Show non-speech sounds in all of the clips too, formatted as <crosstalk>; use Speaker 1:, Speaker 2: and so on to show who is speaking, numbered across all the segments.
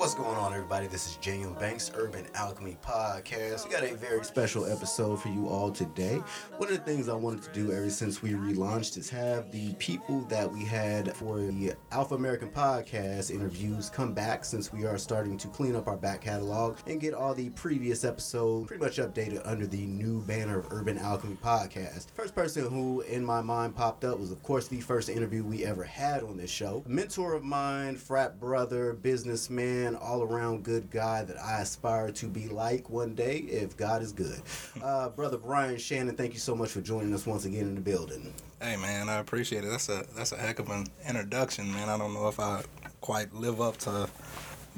Speaker 1: What's going on, everybody? This is Jalen Banks, Urban Alchemy Podcast. We got a very special episode for you all today. One of the things I wanted to do ever since we relaunched is have the people that we had for the Alpha American Podcast interviews come back since we are starting to clean up our back catalog and get all the previous episodes pretty much updated under the new banner of Urban Alchemy Podcast. First person who in my mind popped up was, of course, the first interview we ever had on this show. A mentor of mine, frat brother, businessman, all around good guy that I aspire to be like one day if God is good. <laughs> Uh, brother Brian Shannon, thank you so much for joining us once again in the building.
Speaker 2: Hey man, I appreciate it. That's a that's a heck of an introduction, man. I don't know if I quite live up to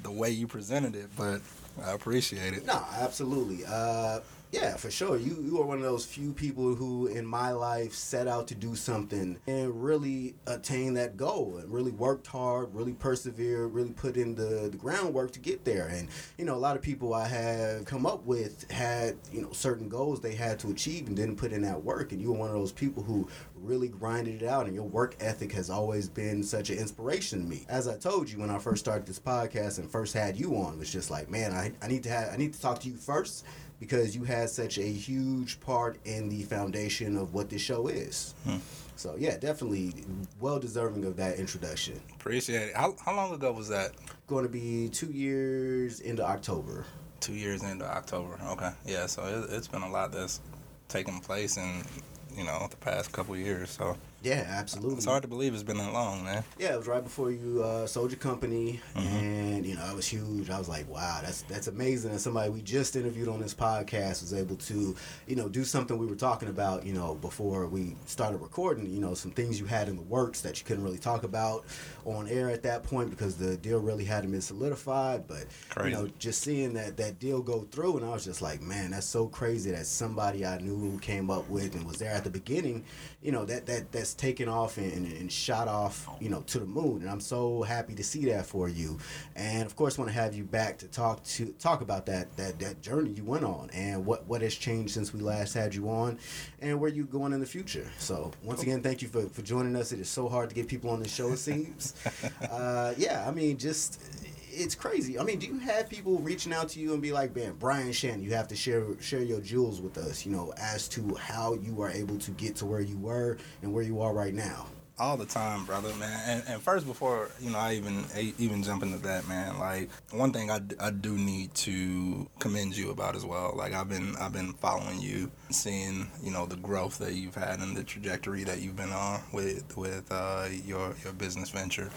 Speaker 2: the way you presented it, but I appreciate it.
Speaker 1: No, absolutely. Uh, yeah, for sure. You you are one of those few people who in my life set out to do something and really attain that goal and really worked hard, really persevered, really put in the, the groundwork to get there. And you know, a lot of people I have come up with had, you know, certain goals they had to achieve and didn't put in that work. And you were one of those people who really grinded it out and your work ethic has always been such an inspiration to me. As I told you when I first started this podcast and first had you on, it was just like, man, I, I need to have I need to talk to you first because you had such a huge part in the foundation of what this show is. Hmm. So yeah, definitely well deserving of that introduction.
Speaker 2: Appreciate it. How, how long ago was that?
Speaker 1: Going to be two years into October.
Speaker 2: Two years into October. Okay. Yeah. So it, it's been a lot that's taken place in you know the past couple years. So
Speaker 1: yeah, absolutely.
Speaker 2: It's hard to believe it's been that long, man.
Speaker 1: Yeah, it was right before you uh, sold your company, mm-hmm. and you know I was huge. I was like, wow, that's that's amazing. And somebody we just interviewed on this podcast was able to, you know, do something we were talking about, you know, before we started recording. You know, some things you had in the works that you couldn't really talk about on air at that point because the deal really hadn't been solidified. But crazy. you know, just seeing that that deal go through, and I was just like, man, that's so crazy that somebody I knew came up with and was there at the beginning. You know, that that that's taken off and, and, shot off, you know, to the moon. And I'm so happy to see that for you. And of course, want to have you back to talk to talk about that that that journey you went on and what what has changed since we last had you on, and where you going in the future. So once again, thank you for for joining us. It is so hard to get people on the show. It seems. <laughs> uh, yeah, I mean, just it's crazy. I mean, do you have people reaching out to you and be like, "Man, Brian Shannon, you have to share share your jewels with us," you know, as to how you are able to get to where you were and where you are right now?
Speaker 2: All the time, brother, man. And, and first, before you know, I even I even jump into that, man. Like one thing I, I do need to commend you about as well. Like I've been I've been following you, seeing you know the growth that you've had and the trajectory that you've been on with with uh, your your business venture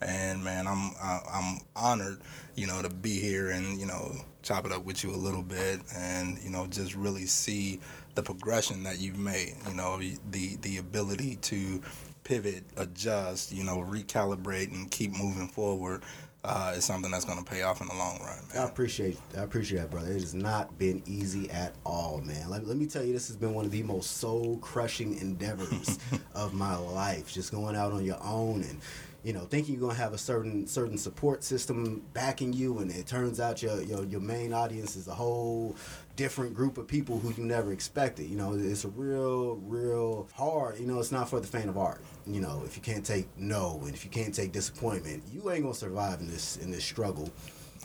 Speaker 2: and man, I'm I'm honored, you know, to be here and you know chop it up with you a little bit, and you know just really see the progression that you've made. You know, the the ability to pivot, adjust, you know, recalibrate, and keep moving forward. Uh, is something that's going to pay off in the long run.
Speaker 1: Man. I appreciate, I appreciate that, brother. It has not been easy at all, man. Let, let me tell you, this has been one of the most soul crushing endeavors <laughs> of my life. Just going out on your own and you know, thinking you're gonna have a certain certain support system backing you, and it turns out your your, your main audience is a whole different group of people who you never expected. You know, it's a real, real hard. You know, it's not for the faint of art. You know, if you can't take no and if you can't take disappointment, you ain't gonna survive in this in this struggle.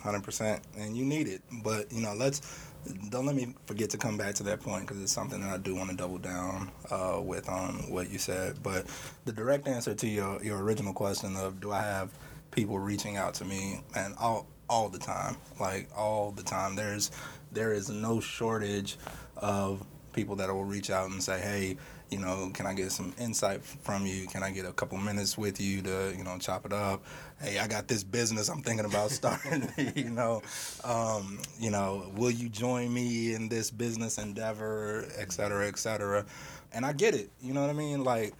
Speaker 2: Hundred percent, and you need it. But you know, let's don't let me forget to come back to that point because it's something that I do want to double down uh, with on what you said. But the direct answer to your, your original question of do I have people reaching out to me and all all the time, like all the time. There's there is no shortage of people that will reach out and say, hey, you know, can I get some insight from you? Can I get a couple minutes with you to, you know, chop it up? Hey, I got this business I'm thinking about <laughs> starting. <laughs> you know, um, you know, will you join me in this business endeavor, et cetera, et cetera? And I get it. You know what I mean? Like,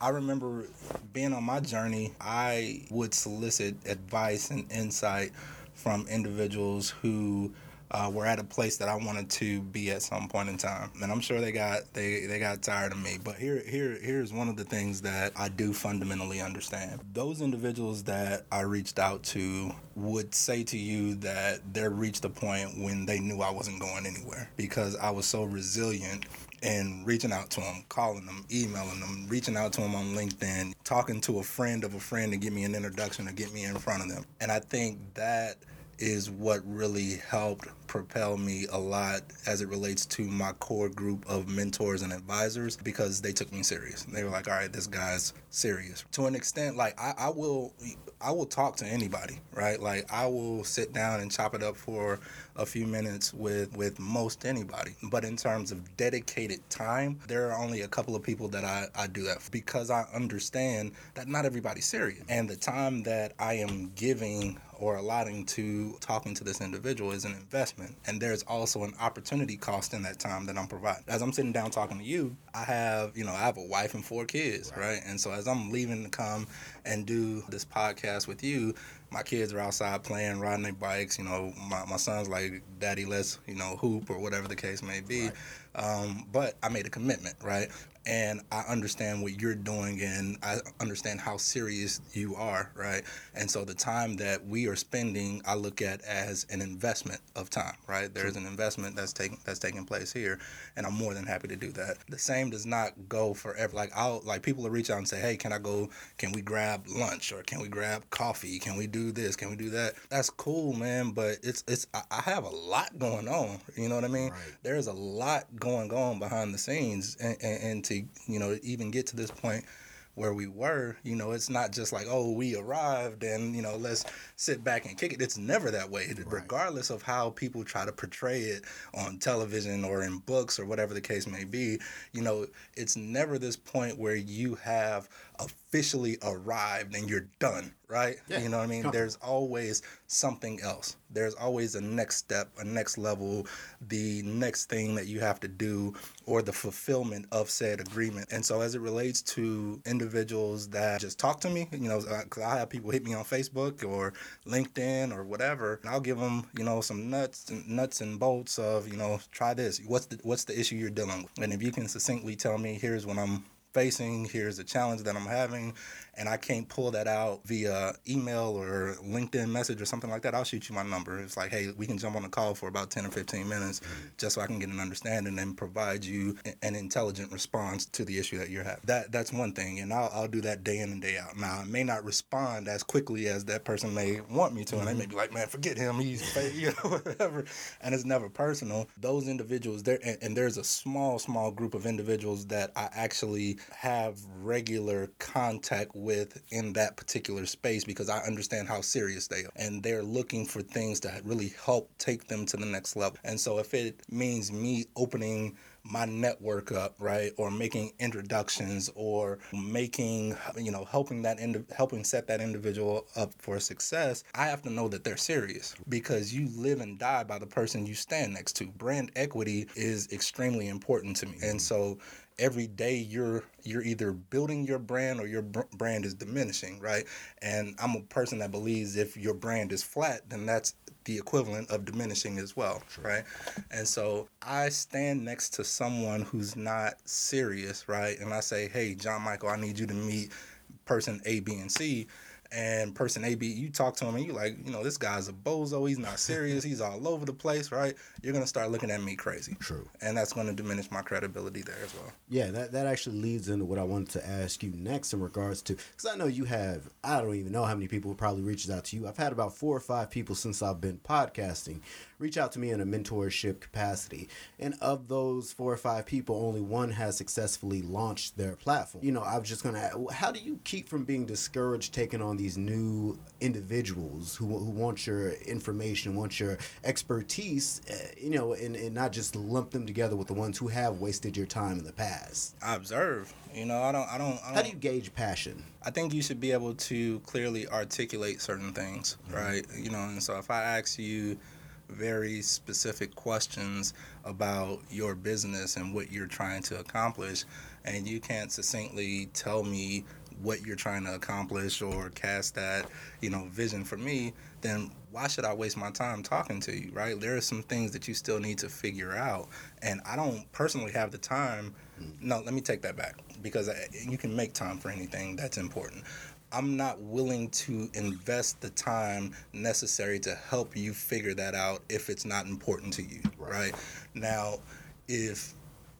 Speaker 2: I remember being on my journey. I would solicit advice and insight from individuals who uh, were at a place that I wanted to be at some point in time, and I'm sure they got they they got tired of me. But here here here's one of the things that I do fundamentally understand. Those individuals that I reached out to would say to you that they reached a point when they knew I wasn't going anywhere because I was so resilient and reaching out to them, calling them, emailing them, reaching out to them on LinkedIn, talking to a friend of a friend to get me an introduction to get me in front of them. And I think that is what really helped propel me a lot as it relates to my core group of mentors and advisors because they took me serious. They were like, all right, this guy's serious. To an extent, like I, I will I will talk to anybody, right? Like I will sit down and chop it up for a few minutes with with most anybody. But in terms of dedicated time, there are only a couple of people that I, I do that because I understand that not everybody's serious. And the time that I am giving or allotting to talking to this individual is an investment. And there's also an opportunity cost in that time that I'm providing. As I'm sitting down talking to you, I have, you know, I have a wife and four kids, right? right? And so as I'm leaving to come and do this podcast with you, my kids are outside playing, riding their bikes. You know, my, my son's like, Daddy, let's, you know, hoop or whatever the case may be. Right. Um, but I made a commitment, right? And I understand what you're doing and I understand how serious you are, right? And so the time that we are spending, I look at as an investment of time, right? There's an investment that's taking that's taking place here, and I'm more than happy to do that. The same does not go forever. Like I'll like people will reach out and say, "Hey, can I go? Can we grab lunch or can we grab coffee? Can we do this? Can we do that?" That's cool, man. But it's it's I have a lot going on. You know what I mean? Right. There's a lot going on behind the scenes, and, and, and to you know even get to this point where we were, you know, it's not just like, oh, we arrived and, you know, let's sit back and kick it. It's never that way, right. regardless of how people try to portray it on television or in books or whatever the case may be. You know, it's never this point where you have officially arrived and you're done, right? Yeah. You know what I mean? There's always something else. There's always a next step, a next level, the next thing that you have to do, or the fulfillment of said agreement. And so, as it relates to individuals that just talk to me, you know, because I have people hit me on Facebook or LinkedIn or whatever, and I'll give them, you know, some nuts and nuts and bolts of, you know, try this. What's the what's the issue you're dealing with? And if you can succinctly tell me, here's what I'm facing, here's the challenge that I'm having, and I can't pull that out via email or LinkedIn message or something like that, I'll shoot you my number. It's like, hey, we can jump on a call for about 10 or 15 minutes just so I can get an understanding and provide you an intelligent response to the issue that you're having. That That's one thing, and I'll, I'll do that day in and day out. Now, I may not respond as quickly as that person may want me to, and they may be like, man, forget him, he's <laughs> you know, whatever. And it's never personal. Those individuals, there, and, and there's a small, small group of individuals that I actually have regular contact with with in that particular space because I understand how serious they are. And they're looking for things to really help take them to the next level. And so if it means me opening my network up, right? Or making introductions or making, you know, helping that ind- helping set that individual up for success, I have to know that they're serious because you live and die by the person you stand next to. Brand equity is extremely important to me. And mm-hmm. so every day you're you're either building your brand or your brand is diminishing, right? And I'm a person that believes if your brand is flat, then that's the equivalent of diminishing as well, sure. right? And so I stand next to someone who's not serious, right? And I say, "Hey, John Michael, I need you to meet person A, B, and C." and person A, B, you talk to him and you like, you know, this guy's a bozo. He's not serious. He's all over the place, right? You're gonna start looking at me crazy.
Speaker 1: True.
Speaker 2: And that's gonna diminish my credibility there as well.
Speaker 1: Yeah, that that actually leads into what I wanted to ask you next in regards to because I know you have I don't even know how many people probably reaches out to you. I've had about four or five people since I've been podcasting reach out to me in a mentorship capacity. And of those four or five people, only one has successfully launched their platform. You know, I was just going to how do you keep from being discouraged taking on these new individuals who, who want your information, want your expertise, uh, you know, and, and not just lump them together with the ones who have wasted your time in the past?
Speaker 2: I observe. You know, I don't, I don't, I don't.
Speaker 1: How do you gauge passion?
Speaker 2: I think you should be able to clearly articulate certain things, mm-hmm. right? You know, and so if I ask you, very specific questions about your business and what you're trying to accomplish, and you can't succinctly tell me what you're trying to accomplish or cast that you know vision for me then why should i waste my time talking to you right? There are some things that you still need to figure out and i don't personally have the time. Mm. No let me take that back because I, you can make time for anything that's important I'm not willing to invest the time necessary to help you figure that out if it's not important to you, right? right? Now, if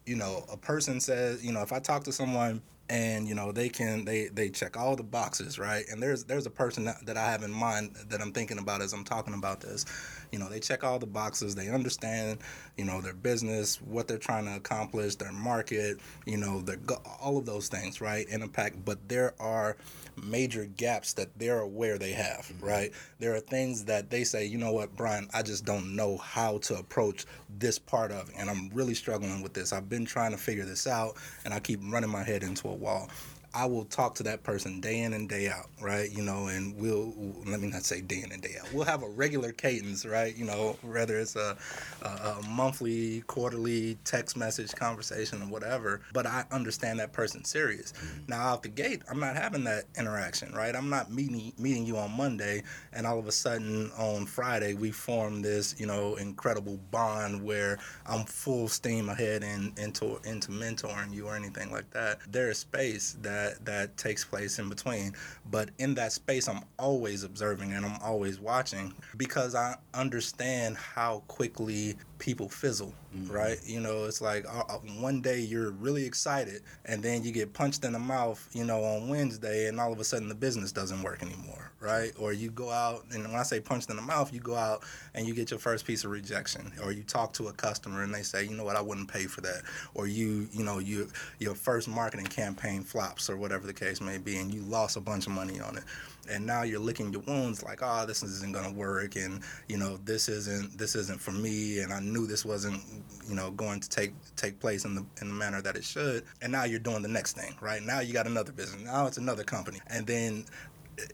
Speaker 2: you know a person says, you know, if I talk to someone and you know they can they they check all the boxes right and there's there's a person that, that i have in mind that i'm thinking about as i'm talking about this you know they check all the boxes they understand you know their business what they're trying to accomplish their market you know their all of those things right in impact but there are major gaps that they're aware they have mm-hmm. right? There are things that they say you know what brian i just don't know how to approach this part of it and i'm really struggling with this. I've been trying to figure this out and i keep running my head into a wall I will talk to that person day in and day out, right? You know, and we'll let me not say day in and day out. We'll have a regular cadence, right? You know, whether it's a, a, a monthly, quarterly text message conversation or whatever. But I understand that person's serious. Mm-hmm. Now out the gate, I'm not having that interaction, right? I'm not meeting meeting you on Monday, and all of a sudden on Friday we form this, you know, incredible bond where I'm full steam ahead and into into mentoring you or anything like that. There is space that that that takes place in between. But in that space, I'm always observing and I'm always watching because I understand how quickly people fizzle, mm-hmm. right? You know, it's like uh, uh, one day you're really excited and then you get punched in the mouth, you know, on Wednesday and all of a sudden the business doesn't work anymore, right? Or you go out and when I say punched in the mouth, you go out and you get your first piece of rejection or you talk to a customer and they say, "You know what? I wouldn't pay for that." Or you, you know, you your first marketing campaign flops or whatever the case may be and you lost a bunch of money on it and now you're licking your wounds like oh this isn't to work and you know this isn't this isn't for me and i knew this wasn't you know going to take take place in the in the manner that it should and now you're doing the next thing right now you got another business now it's another company and then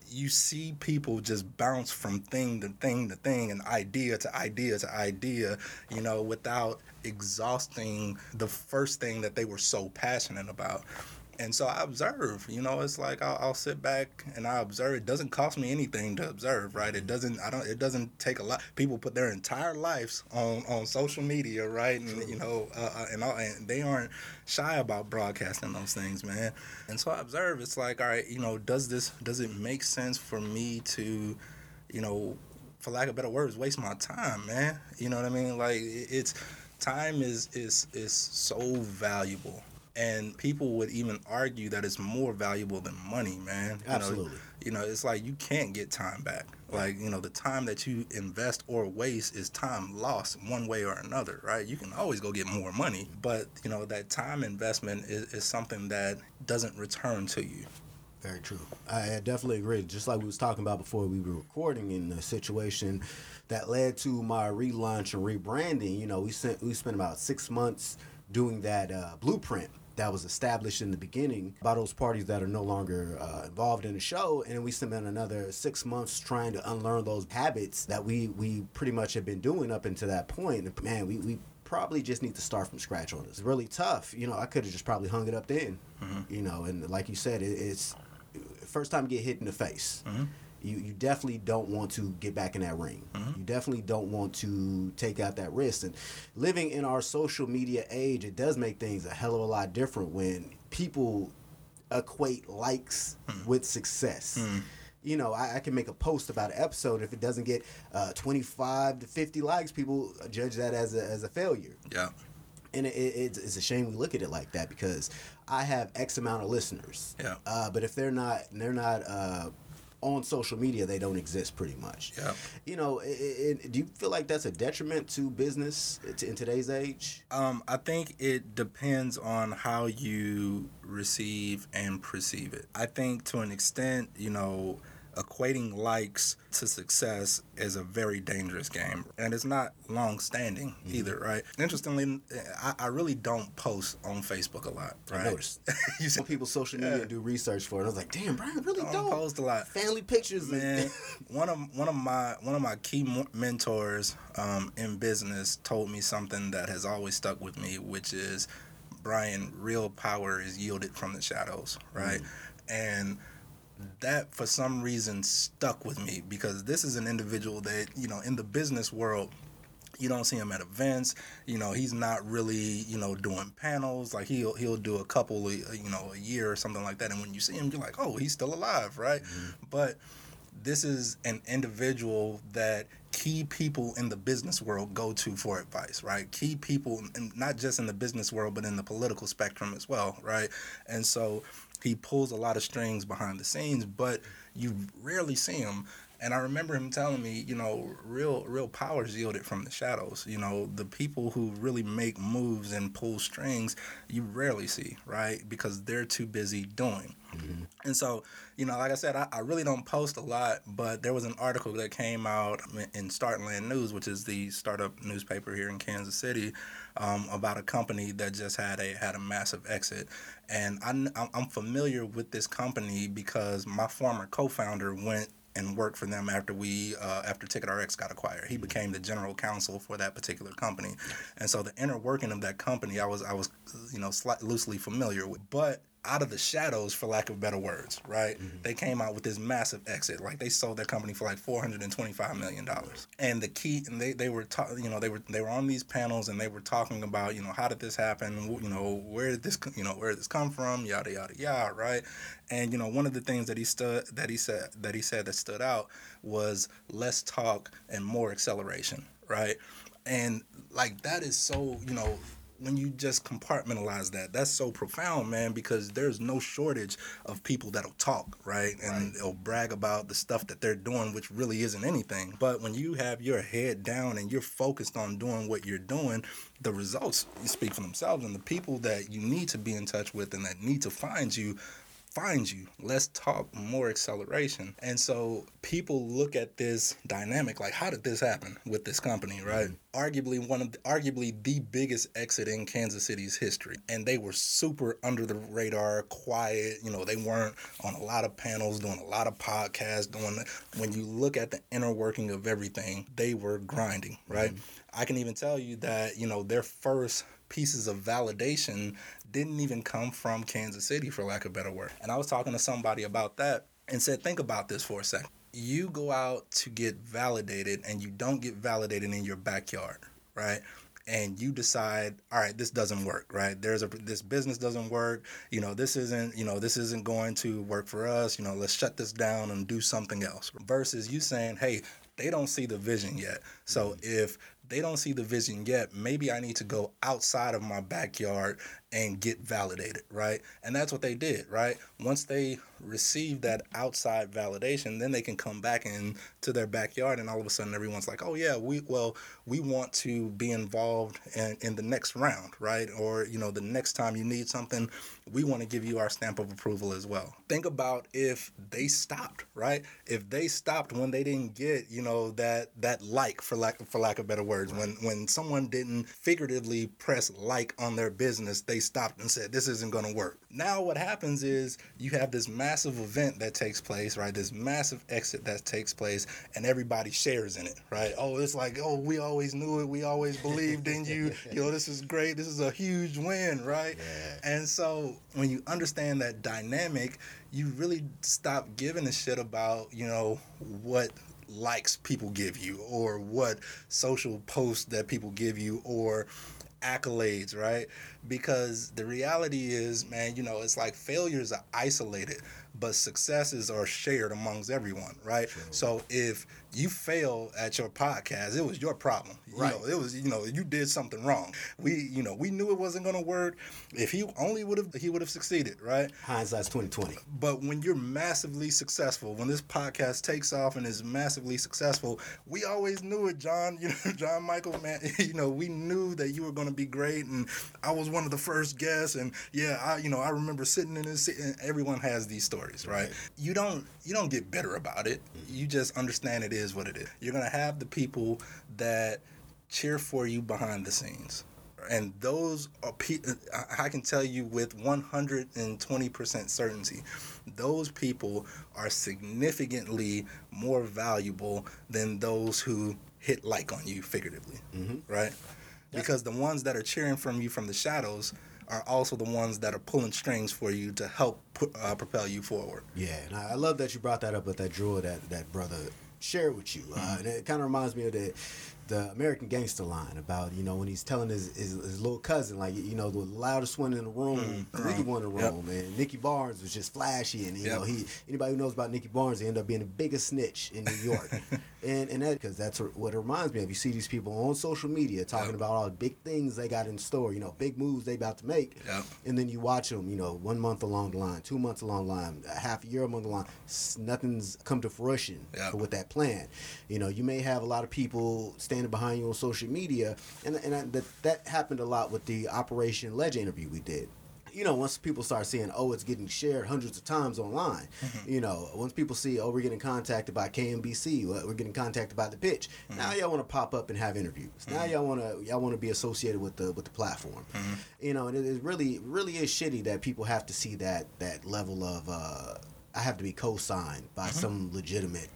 Speaker 2: you see people just bounce from thing to thing to thing and idea to idea to idea, you know, without exhausting the first thing that they were so passionate about and so I observe. You know, it's like I'll, I'll, sit back and I observe. It doesn't cost me anything to observe, right? It doesn't. I don't. It doesn't take a lot. People put their entire lives on on social media, right? And True. you know, uh, uh, and all, and they aren't shy about broadcasting those things, man. And so I observe. It's like, all right, you know, does this does it make sense for me to, you know, for lack of better words, waste my time, man? You know what I mean? Like it's time is is is so valuable and people would even argue that it's more valuable than money, man.
Speaker 1: You Absolutely.
Speaker 2: Know, you know, it's like you can't get time back. Like, you know, the time that you invest or waste is time lost one way or another, right? You can always go get more money, but, you know, that time investment is, is something that doesn't return to you.
Speaker 1: Very true. I definitely agree. Just like we was talking about before we were recording in the situation that led to my relaunch and rebranding, you know, we sent we spent about six months doing that uh, blueprint that was established in the beginning by those parties that are no longer uh, involved in the show, and we spent another six months trying to unlearn those habits that we we pretty much have been doing up until that point. And man, we we probably just need to start from scratch on this. It's really tough. You know, I could have just probably hung it up then. Mm-hmm. You know, and like you said, it, it's first time you get hit in the face. Mm-hmm you, you definitely don't want to get back in that ring. Mm-hmm. You definitely don't want to take out that risk. And living in our social media age, it does make things a hell of a lot different when people equate likes mm-hmm. with success. Mm-hmm. You know, I, I, can make a post about an episode. If it doesn't get uh, 25 to 50 likes, people judge that as a, as a failure.
Speaker 2: Yeah.
Speaker 1: And it, it, it's a shame we look at it like that because I have X amount of listeners.
Speaker 2: Yeah.
Speaker 1: Uh, but if they're not, they're not uh, on social media they don't exist pretty much.
Speaker 2: Yeah.
Speaker 1: You know, it, it, do you feel like that's a detriment to business in today's age?
Speaker 2: Um, I think it depends on how you receive and perceive it. I think to an extent, you know, equating likes to success is a very dangerous game and it's not long standing mm-hmm. either right? Interestingly I, I, really don't post on facebook a lot right?
Speaker 1: I noticed. <laughs> You see people social media yeah. do research for it. I was like damn brian really
Speaker 2: don't,
Speaker 1: don't.
Speaker 2: post a lot.
Speaker 1: Family pictures
Speaker 2: man <laughs> one of one of my one of my key mentors um, in business told me something that has always stuck with me which is brian real power is yielded from the shadows right? Mm. And that for some reason stuck with me because this is an individual that you know in the business world you don't see him at events you know he's not really you know doing panels like he'll he'll do a couple of, you know a year or something like that and when you see him you're like oh he's still alive right mm-hmm. but this is an individual that key people in the business world go to for advice, right? Key people, not just in the business world, but in the political spectrum as well, right? And so he pulls a lot of strings behind the scenes, but you rarely see him. And I remember him telling me, you know, real real power is yielded from the shadows. You know, the people who really make moves and pull strings, you rarely see, right? Because they're too busy doing. Mm-hmm. And so, you know, like I said, I, I, really don't post a lot, but there was an article that came out in Startland News, which is the startup newspaper here in Kansas City, um, about a company that just had a had a massive exit. And I'm, I'm familiar with this company because my former co-founder went and worked for them after we uh, after TicketRx got acquired. He became the general counsel for that particular company, and so the inner working of that company, I was I was you know slightly loosely familiar with. But out of the shadows, for lack of better words, right? Mm-hmm. They came out with this massive exit. Like they sold their company for like four hundred and twenty-five million dollars. And the key, and they they were, ta- you know, they were they were on these panels and they were talking about, you know, how did this happen? You know, where did this, you know, where did this come from? Yada yada yada, right? And you know, one of the things that he stood that he said that he said that stood out was less talk and more acceleration, right? And like that is so, you know, when you just compartmentalize that, that's so profound, man, because there's no shortage of people that'll talk, right? And right. they'll brag about the stuff that they're doing, which really isn't anything. But when you have your head down and you're focused on doing what you're doing, the results speak for themselves. And the people that you need to be in touch with and that need to find you find you. Let's talk more acceleration. And so people look at this dynamic like, how did this happen with this company, right? Mm-hmm. Arguably one of the, arguably the biggest exit in Kansas City's history, and they were super under the radar, quiet. You know, they weren't on a lot of panels, doing a lot of podcasts. Doing when you look at the inner working of everything, they were grinding, right? Mm-hmm. I can even tell you that you know their first pieces of validation didn't even come from Kansas City, for lack of a better word. And I was talking to somebody about that and said, think about this for a second. You go out to get validated and you don't get validated in your backyard, right? and you decide all right this doesn't work right there's a this business doesn't work you know this isn't you know this isn't going to work for us you know let's shut this down and do something else versus you saying hey they don't see the vision yet so mm-hmm. if they don't see the vision yet. Maybe I need to go outside of my backyard and get validated, right? And that's what they did, right? Once they receive that outside validation, then they can come back into their backyard and all of a sudden everyone's like, "Oh yeah, we well, we want to be involved in, in the next round, right? Or, you know, the next time you need something, we want to give you our stamp of approval as well." Think about if they stopped, right? If they stopped when they didn't get, you know, that that like for lack for lack of better words, when when someone didn't figuratively press like on their business, they stopped and said, "This isn't going to work." Now what happens is you have this massive event that takes place, right? This massive exit that takes place, and everybody shares in it, right? Oh, it's like, oh, we always knew it. We always believed in you. <laughs> You know, this is great. This is a huge win, right? Yeah. And so when you understand that dynamic, you really stop giving a shit about, you know, what likes people give you or what social posts that people give you or accolades, right? Because the reality is, man, you know, it's like failures are isolated, but successes are shared amongst everyone, right? Sure. So if you fail at your podcast, it was your problem. Right. You know, it was you know you did something wrong. We you know we knew it wasn't going to work. If he only would have he would have succeeded, right?
Speaker 1: Hindsight's twenty twenty.
Speaker 2: But when you're massively successful, when this podcast takes off and is massively successful, we always knew it, John. You know, <laughs> John Michael, man. <laughs> You know, we knew that you were going to be great, and I was one of the first guests, and yeah, I you know I remember sitting in this. And everyone has these stories, right? right? You don't you don't get bitter about it. You just understand it is what it is. You're gonna have the people that cheer for you behind the scenes. And those are, I can tell you with 120% certainty, those people are significantly more valuable than those who hit like on you figuratively, mm-hmm. right? Because the ones that are cheering from you from the shadows are also the ones that are pulling strings for you to help uh, propel you forward.
Speaker 1: Yeah, and I love that you brought that up with that drawer that that brother shared with you. Uh, mm-hmm. and it kind of reminds me of the the American Gangster line about you know when he's telling his, his, his little cousin like you know the loudest one in the room, mm, one in the room, yep. and Nicky Barnes was just flashy, and you yep. know he anybody who knows about Nicky Barnes, he ended up being the biggest snitch in New York. <laughs> And and that because that's what it reminds me of. You see these people on social media talking
Speaker 2: Yep.
Speaker 1: about all the big things they got in store. You know, big moves they about to make.
Speaker 2: Yep.
Speaker 1: And then you watch them. You know, one month along the line, two months along the line, a half a year along the line. Nothing's come to fruition
Speaker 2: Yep.
Speaker 1: with that plan. You know, you may have a lot of people standing behind you on social media, and and I, that that happened a lot with the Operation Ledge interview we did. You know, once people start seeing, oh, it's getting shared hundreds of times online. Mm-hmm. You know, once people see, oh, we're getting contacted by KMBC, we're getting contacted by the pitch. Now mm-hmm. y'all want to pop up and have interviews. Now mm-hmm. y'all want to y'all want to be associated with the with the platform. You know, and it, it really really is shitty that people have to see that that level of uh, I have to be co-signed by some legitimate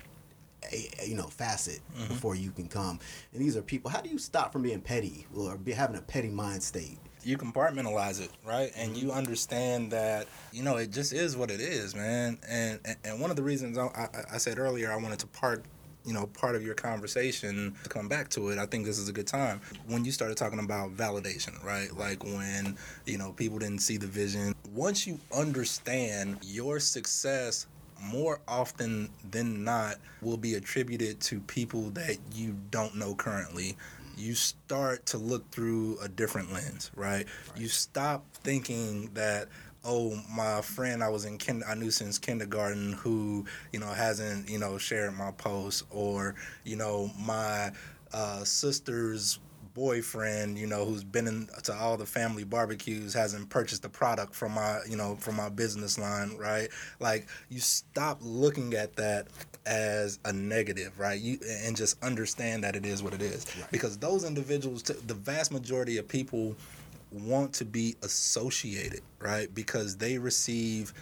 Speaker 1: a, a, you know facet before you can come. And these are people. How do you stop from being petty or be having a petty mind state?
Speaker 2: You compartmentalize it right? And mm-hmm. you understand that you know it just is what it is man. And and, and one of the reasons I, I, I said earlier i wanted to part you know part of your conversation to come back to it i think this is a good time. When you started talking about validation right. Like when you know people didn't see the vision. Once you understand your success more often than not will be attributed to people that you don't know currently you start to look through a different lens right, you stop thinking that oh my friend i was in kin- i knew since kindergarten who you know hasn't you know shared my post or you know my uh, sister's boyfriend, you know, who's been in to all the family barbecues, hasn't purchased a product from my, you know, from my business line, right? Like you stop looking at that as a negative, right? You and just understand that it is what it is, because those individuals, the vast majority of people want to be associated, right? Because they receive.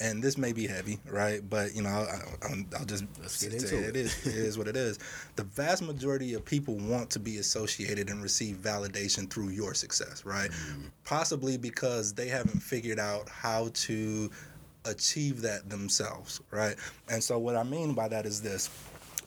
Speaker 2: And this may be heavy, right? But you know, I, I, I'll just say
Speaker 1: into
Speaker 2: it
Speaker 1: it.
Speaker 2: is it is what it is. The vast majority of people want to be associated and receive validation through your success, right? Mm-hmm. Possibly because they haven't figured out how to achieve that themselves, right? And so what I mean by that is this.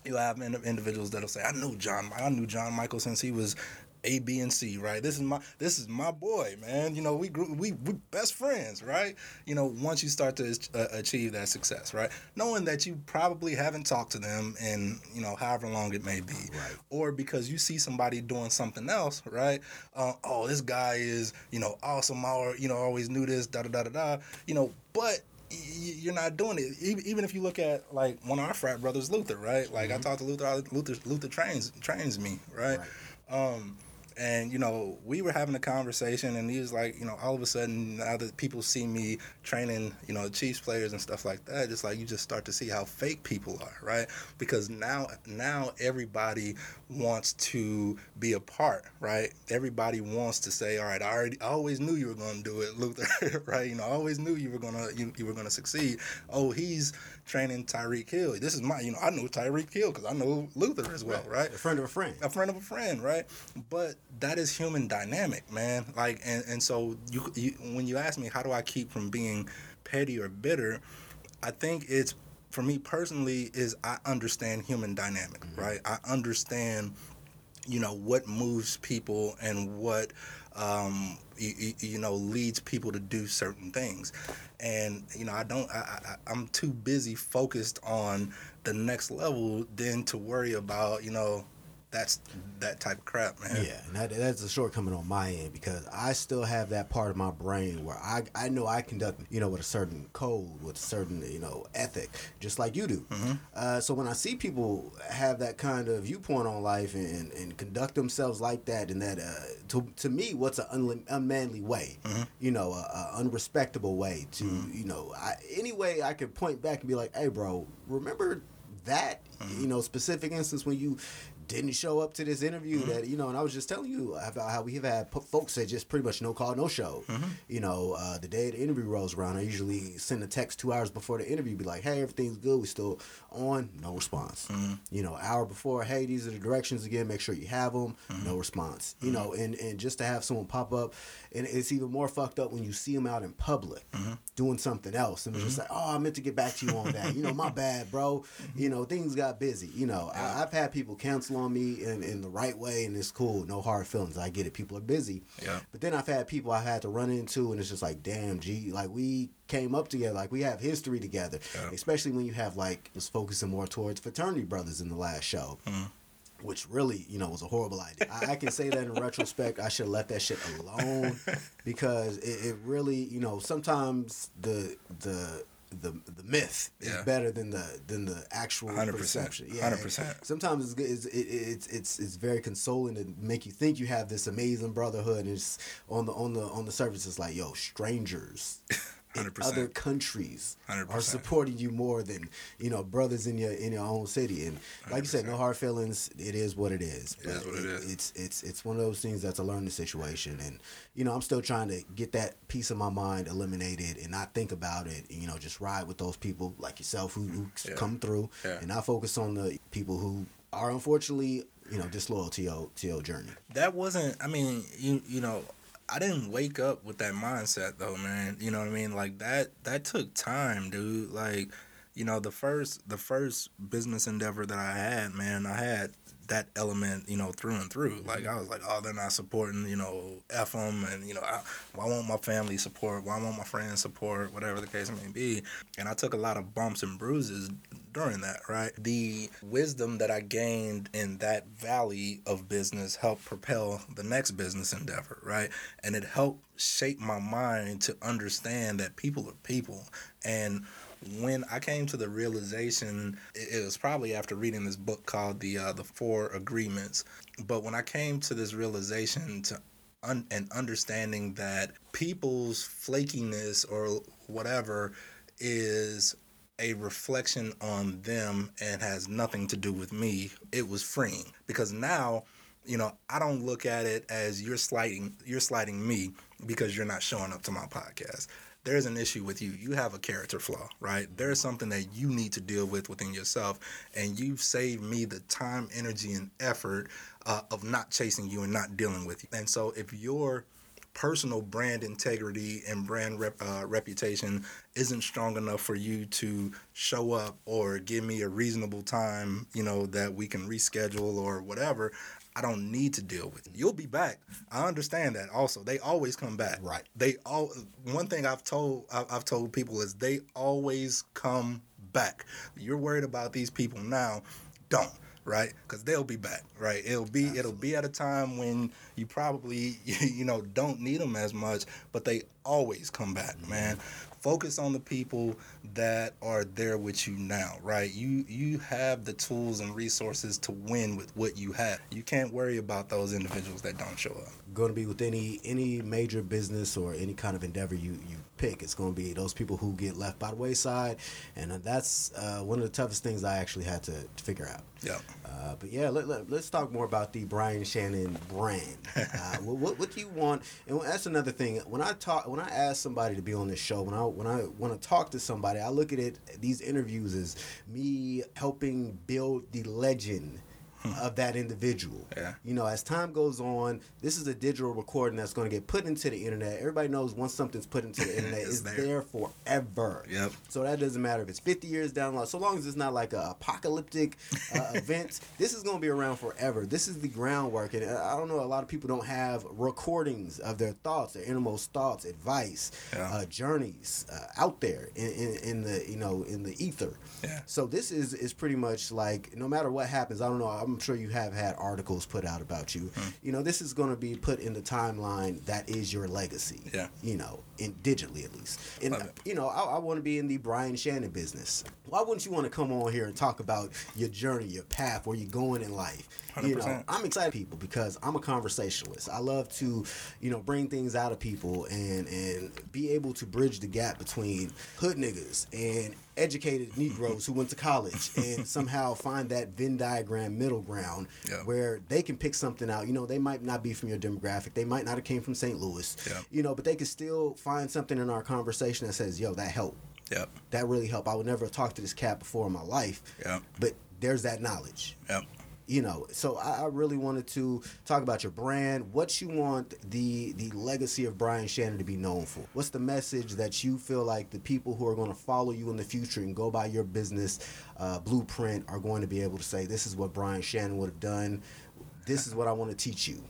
Speaker 2: You have ind- individuals that'll say, "I knew John. I knew John Michael since he was A, B, and C. Right? This is my this is my boy, man. You know, we grew we we best friends, right? You know, once you start to uh, achieve that success, right? Knowing that you probably haven't talked to them in you know however long it may be,
Speaker 1: Right.
Speaker 2: or because you see somebody doing something else, right? Uh, oh, this guy is you know awesome. Or you know always knew this, da da da da da. You know, but you're not doing it. Even if you look at like one of our frat brothers, Luther, right? Like I talked to Luther. Luther, Luther trains trains me, right? Um, and you know, we were having a conversation, and he was like, you know, all of a sudden now that people see me training, you know, Chiefs players and stuff like that, it's like you just start to see how fake people are, right? Because now, now everybody wants to be a part, right? Everybody wants to say, all right, I already, I always knew you were going to do it, Luther, <laughs> right? You know, I always knew you were gonna, you, you were gonna succeed. Oh, he's training Tyreek Hill. This is my, you know, I know Tyreek Hill because I know Luther as well, right?
Speaker 1: A friend of a friend.
Speaker 2: a friend of a friend, right? But that is human dynamic, man. Like, and, and so you, you when you ask me how do I keep from being petty or bitter, I think it's for me personally is I understand human dynamic, mm-hmm. right? I understand you know what moves people and what um, you, you know leads people to do certain things. And you know i don't I, I i'm too busy focused on the next level than to worry about you know that's that type of crap man
Speaker 1: Yeah, and that, that's a shortcoming on my end because I still have that part of my brain where I, I know I conduct, you know, with a certain code, with a certain, you know, ethic, just like you do.
Speaker 2: Mm-hmm.
Speaker 1: Uh, so when I see people have that kind of viewpoint on life and, and conduct themselves like that, and that, uh, to, to me, what's an unmanly way,
Speaker 2: Mm-hmm.
Speaker 1: you know, a, a unrespectable way to, you know, I, any way I could point back and be like, hey, bro, remember that,
Speaker 2: Mm-hmm.
Speaker 1: you know, specific instance when you didn't show up to this interview mm-hmm. that you know and i was just telling you about how we have had folks that just pretty much no call no show. Mm-hmm. You know uh, the day the interview rolls around i usually send a text two hours before the interview be like hey everything's good we still on. No response. Mm-hmm. You know hour before hey these are the directions again make sure you have them no response. You know and and just to have someone pop up and it's even more fucked up when you see them out in public doing something else and it's just like oh i meant to get back to you on that you know my bad bro you know things got busy. You know, I, I've had people cancel on me in, in the right way, and it's cool. No hard feelings. I get it. People are busy.
Speaker 2: Yeah.
Speaker 1: But then I've had people I had to run into, and it's just like, damn, G, like we came up together, like we have history together.
Speaker 2: Yeah.
Speaker 1: Especially when you have like was focusing more towards fraternity brothers in the last show.
Speaker 2: Mhm.
Speaker 1: Which really, you know, was a horrible idea. I, I can say that in <laughs> retrospect. I should have left that shit alone because it, it really, you know, sometimes the the the the myth
Speaker 2: Yeah.
Speaker 1: is better than the than the actual
Speaker 2: 100%.
Speaker 1: perception.
Speaker 2: 100%.
Speaker 1: Sometimes it's, good- it's it, it's it's it's very consoling to make you think you have this amazing brotherhood, and it's on the on the on the surface, it's like yo, strangers. <laughs> In
Speaker 2: 100%.
Speaker 1: other countries are
Speaker 2: 100%.
Speaker 1: supporting you more than you know brothers in your in your own city, and like you said, no hard feelings. It is what it is.
Speaker 2: It is what it is.
Speaker 1: It's it's it's one of those things that's a learning situation, and you know I'm still trying to get that piece of my mind eliminated and not think about it. And, you know, just ride with those people like yourself who, who
Speaker 2: Yeah.
Speaker 1: come through,
Speaker 2: Yeah.
Speaker 1: and not focus on the people who are unfortunately you know disloyal to your to your journey.
Speaker 2: that wasn't i mean you you know i didn't wake up with that mindset though man. You know what i mean? Like that that took time dude. Like you know the first the first business endeavor that i had man i had that element you know through and through. Like mm-hmm. i was like oh they're not supporting you know f them and you know I, why won't my family support? Why won't my friends support? Whatever the case may be. And i took a lot of bumps and bruises during that right? The wisdom that i gained in that valley of business helped propel the next business endeavor right? And it helped shape my mind to understand that people are people. And when I came to the realization, it was probably after reading this book called the uh, the Four Agreements. But when I came to this realization to un- and understanding that people's flakiness or whatever is a reflection on them and has nothing to do with me, it was freeing because now you know, I don't look at it as you're slighting you're slighting me because you're not showing up to my podcast. There's an issue with you. You have a character flaw, right? There's something that you need to deal with within yourself, and you've saved me the time, energy, and effort uh, of not chasing you and not dealing with you. And so, if your personal brand integrity and brand rep, uh, reputation isn't strong enough for you to show up or give me a reasonable time, you know, that we can reschedule or whatever, I don't need to deal with. You'll be back. I understand that. Also, they always come back.
Speaker 1: Right.
Speaker 2: They all. One thing I've told I've, told people is they always come back. You're worried about these people now. Don't right because they'll be back right it'll be it'll be at a time when you probably <laughs> you know don't need them as much but they always come back man. Focus on the people that are there with you now right? You you have the tools and resources to win with what you have. You can't worry about those individuals that don't show up.
Speaker 1: Going to be with any any major business or any kind of endeavor you you pick. It's going to be those people who get left by the wayside, and that's uh, one of the toughest things I actually had to, to figure out.
Speaker 2: yeah
Speaker 1: Uh, but yeah, let, let, us talk more about the Brian Shannon brand. <laughs> Uh, what, what, what do you want? And that's another thing. When I talk, when I ask somebody to be on this show, when I when I want to talk to somebody, I look at it these interviews as me helping build the legend of that individual.
Speaker 2: Yeah.
Speaker 1: You know, as time goes on, this is a digital recording that's going to get put into the internet. Everybody knows once something's put into the <laughs> internet,
Speaker 2: It's
Speaker 1: it's
Speaker 2: there.
Speaker 1: there forever.
Speaker 2: Yep.
Speaker 1: So that doesn't matter if it's 50 years down the line. So long as it's not like a apocalyptic uh, <laughs> event, this is going to be around forever. This is the groundwork, and uh, I don't know. A lot of people don't have recordings of their thoughts, their innermost thoughts, advice,
Speaker 2: Yeah.
Speaker 1: uh, journeys uh, out there in, in, in the you know in the ether.
Speaker 2: Yeah.
Speaker 1: So this is is pretty much like no matter what happens. I don't know. I'm sure you have had articles put out about you.
Speaker 2: Hmm.
Speaker 1: You know, this is going to be put in the timeline that is your legacy.
Speaker 2: Yeah.
Speaker 1: You know, in digitally at least. And you know, I, I want to be in the Brian Shannon business. Why wouldn't you want to come on here and talk about your journey, your path, where you're going in life? You know, I'm excited people because I'm a conversationalist. I love to, you know, bring things out of people and and be able to bridge the gap between hood niggas and educated Negroes who went to college and somehow find that Venn diagram middle ground
Speaker 2: Yeah.
Speaker 1: where they can pick something out. You know, they might not be from your demographic. They might not have came from St. Louis.
Speaker 2: Yeah.
Speaker 1: You know, but they can still find something in our conversation that says, yo, that helped.
Speaker 2: Yep.
Speaker 1: That really helped. I would never have talked to this cat before in my life.
Speaker 2: Yep.
Speaker 1: But there's that knowledge.
Speaker 2: Yep.
Speaker 1: You know, so I, I really wanted to talk about your brand, what you want the the legacy of Brian Shannon to be known for. What's the message that you feel like the people who are going to follow you in the future and go by your business uh, blueprint are going to be able to say, this is what Brian Shannon would have done. This is what I want to teach you.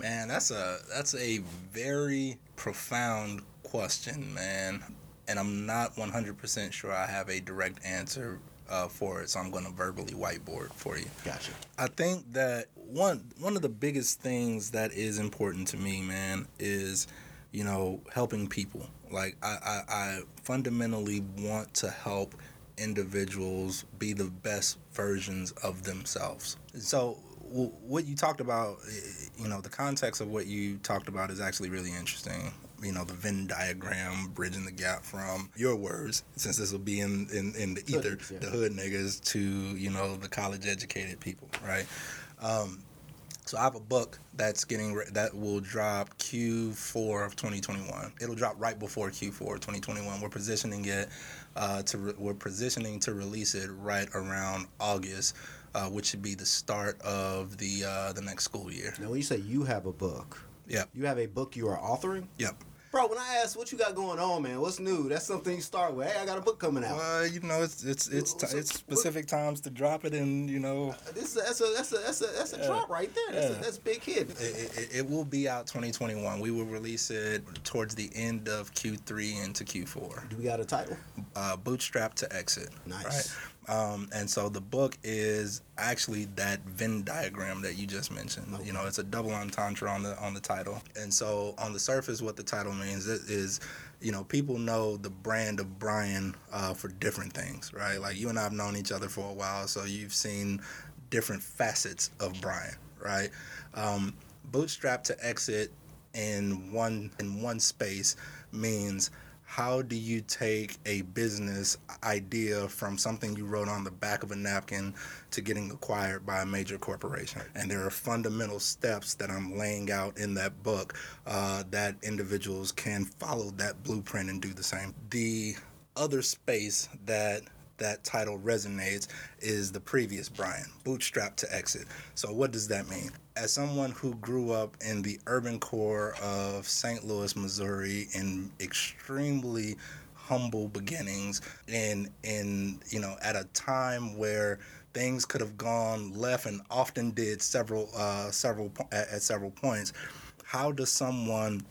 Speaker 2: Man, that's a that's a very profound question, man. And I'm not 100% sure I have a direct answer uh, for it, so I'm going to verbally whiteboard for you.
Speaker 1: Gotcha.
Speaker 2: I think that one one of the biggest things that is important to me, man, is you know helping people. Like I, I, I fundamentally want to help individuals be the best versions of themselves. So what you talked about, you know, the context of what you talked about is actually really interesting you know the Venn diagram, bridging the gap from your words, since this will be in in, in the ether,
Speaker 1: Hood, yeah.
Speaker 2: the hood niggas to you know the college educated people, right? Um, so I have a book that's getting re- that will drop Q4 of 2021. It'll drop right before Q4 of 2021. We're positioning it uh, to re- we're positioning to release it right around August, uh, which should be the start of the uh, the next school year.
Speaker 1: Now, when you say you have a book,
Speaker 2: Yep.
Speaker 1: you have a book you are authoring?
Speaker 2: Yep.
Speaker 1: Bro, when I ask what you got going on, man, what's new? That's something you start with. Hey, I got a book coming out.
Speaker 2: Well, you know, it's it's it's
Speaker 1: So-
Speaker 2: it's specific times to drop it, and you know,
Speaker 1: This that's a that's a that's a that's a
Speaker 2: Yeah.
Speaker 1: drop right there. That's
Speaker 2: Yeah.
Speaker 1: a, that's big hit.
Speaker 2: it, it, it will be out 2021. We will release it towards the end of Q3 into Q4.
Speaker 1: Do we got a title?
Speaker 2: Uh, Bootstrap to exit.
Speaker 1: Nice.
Speaker 2: Right. Um, and so the book is actually that Venn diagram that you just mentioned. You know, it's a double entendre on the on the title. And so on the surface, what the title means is, is you know, people know the brand of Brian uh, for different things, right? Like you and I have known each other for a while, so you've seen different facets of Brian, right? Um, bootstrap to exit in one in one space means how do you take a business idea from something you wrote on the back of a napkin to getting acquired by a major corporation? And there are fundamental steps that I'm laying out in that book uh, that individuals can follow that blueprint and do the same. The other space that that title resonates is the previous Brian, bootstrap to exit. So what does that mean? As someone who grew up in the urban core of St. Louis, Missouri, in extremely humble beginnings, and in you know at a time where things could have gone left and often did several uh, several at, at several points. How does someone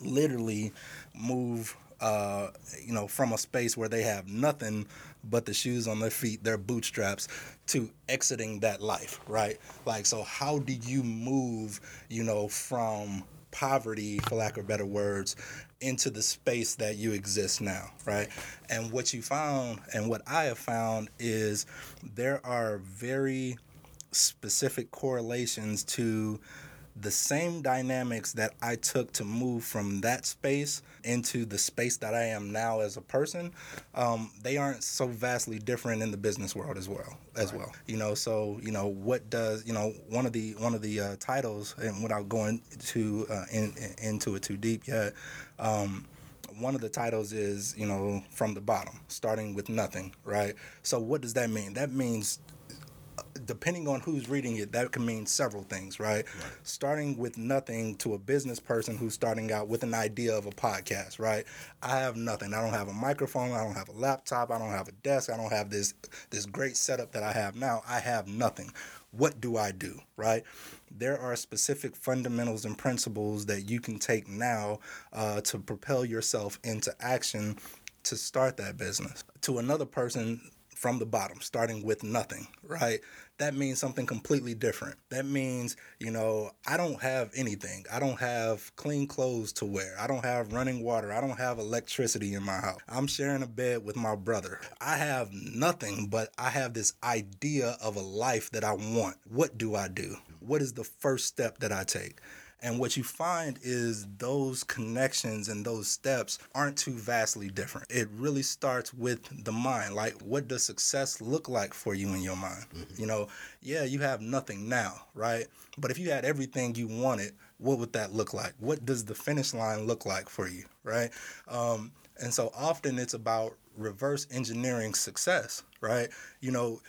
Speaker 2: literally move uh, you know from a space where they have nothing but the shoes on their feet their bootstraps to exiting that life right? Like so how do you move you know from poverty for lack of better words into the space that you exist now right? And what you found and what i have found is there are very specific correlations to the same dynamics that I took to move from that space into the space that I am now as a person, um, they aren't so vastly different in the business world as well. As well, you know. So you know, what does you know one of the one of the uh, titles, and without going to uh, in, in- into it too deep yet. Um, one of the titles is you know from the bottom starting with nothing right so what does that mean that means depending on who's reading it, that can mean several things, right? Starting with nothing to a business person who's starting out with an idea of a podcast, right? I have nothing. I don't have a microphone. I don't have a laptop. I don't have a desk. I don't have this this great setup that I have now. I have nothing. What do I do, right? There are specific fundamentals and principles that you can take now uh, to propel yourself into action to start that business. To another person from the bottom, starting with nothing, right? That means something completely different. That means, you know, I don't have anything. I don't have clean clothes to wear. I don't have running water. I don't have electricity in my house. I'm sharing a bed with my brother. I have nothing, but I have this idea of a life that I want. What do I do? What is the first step that I take? And what you find is those connections and those steps aren't too vastly different. It really starts with the mind. Like, what does success look like for you in your mind? You know, yeah, you have nothing now, right? But if you had everything you wanted, what would that look like? What does the finish line look like for you, right? Um, and so often it's about reverse engineering success, right? You know,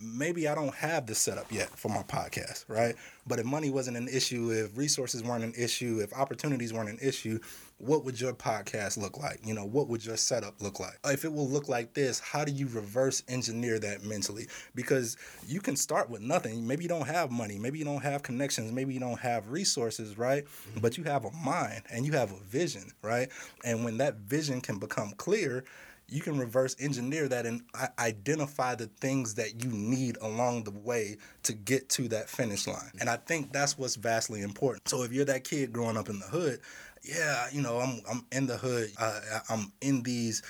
Speaker 2: maybe I don't have the setup yet for my podcast, right? But if money wasn't an issue, if resources weren't an issue, if opportunities weren't an issue, what would your podcast look like? You know, what would your setup look like? If it will look like this, how do you reverse engineer that mentally? Because you can start with nothing. Maybe you don't have money, maybe you don't have connections, maybe you don't have resources, right? Mm-hmm. But you have a mind and you have a vision, right? And when that vision can become clear, you can reverse engineer that and identify the things that you need along the way to get to that finish line. And I think that's what's vastly important. So if you're that kid growing up in the hood, yeah, you know, I'm I'm in the hood. Uh, I'm in these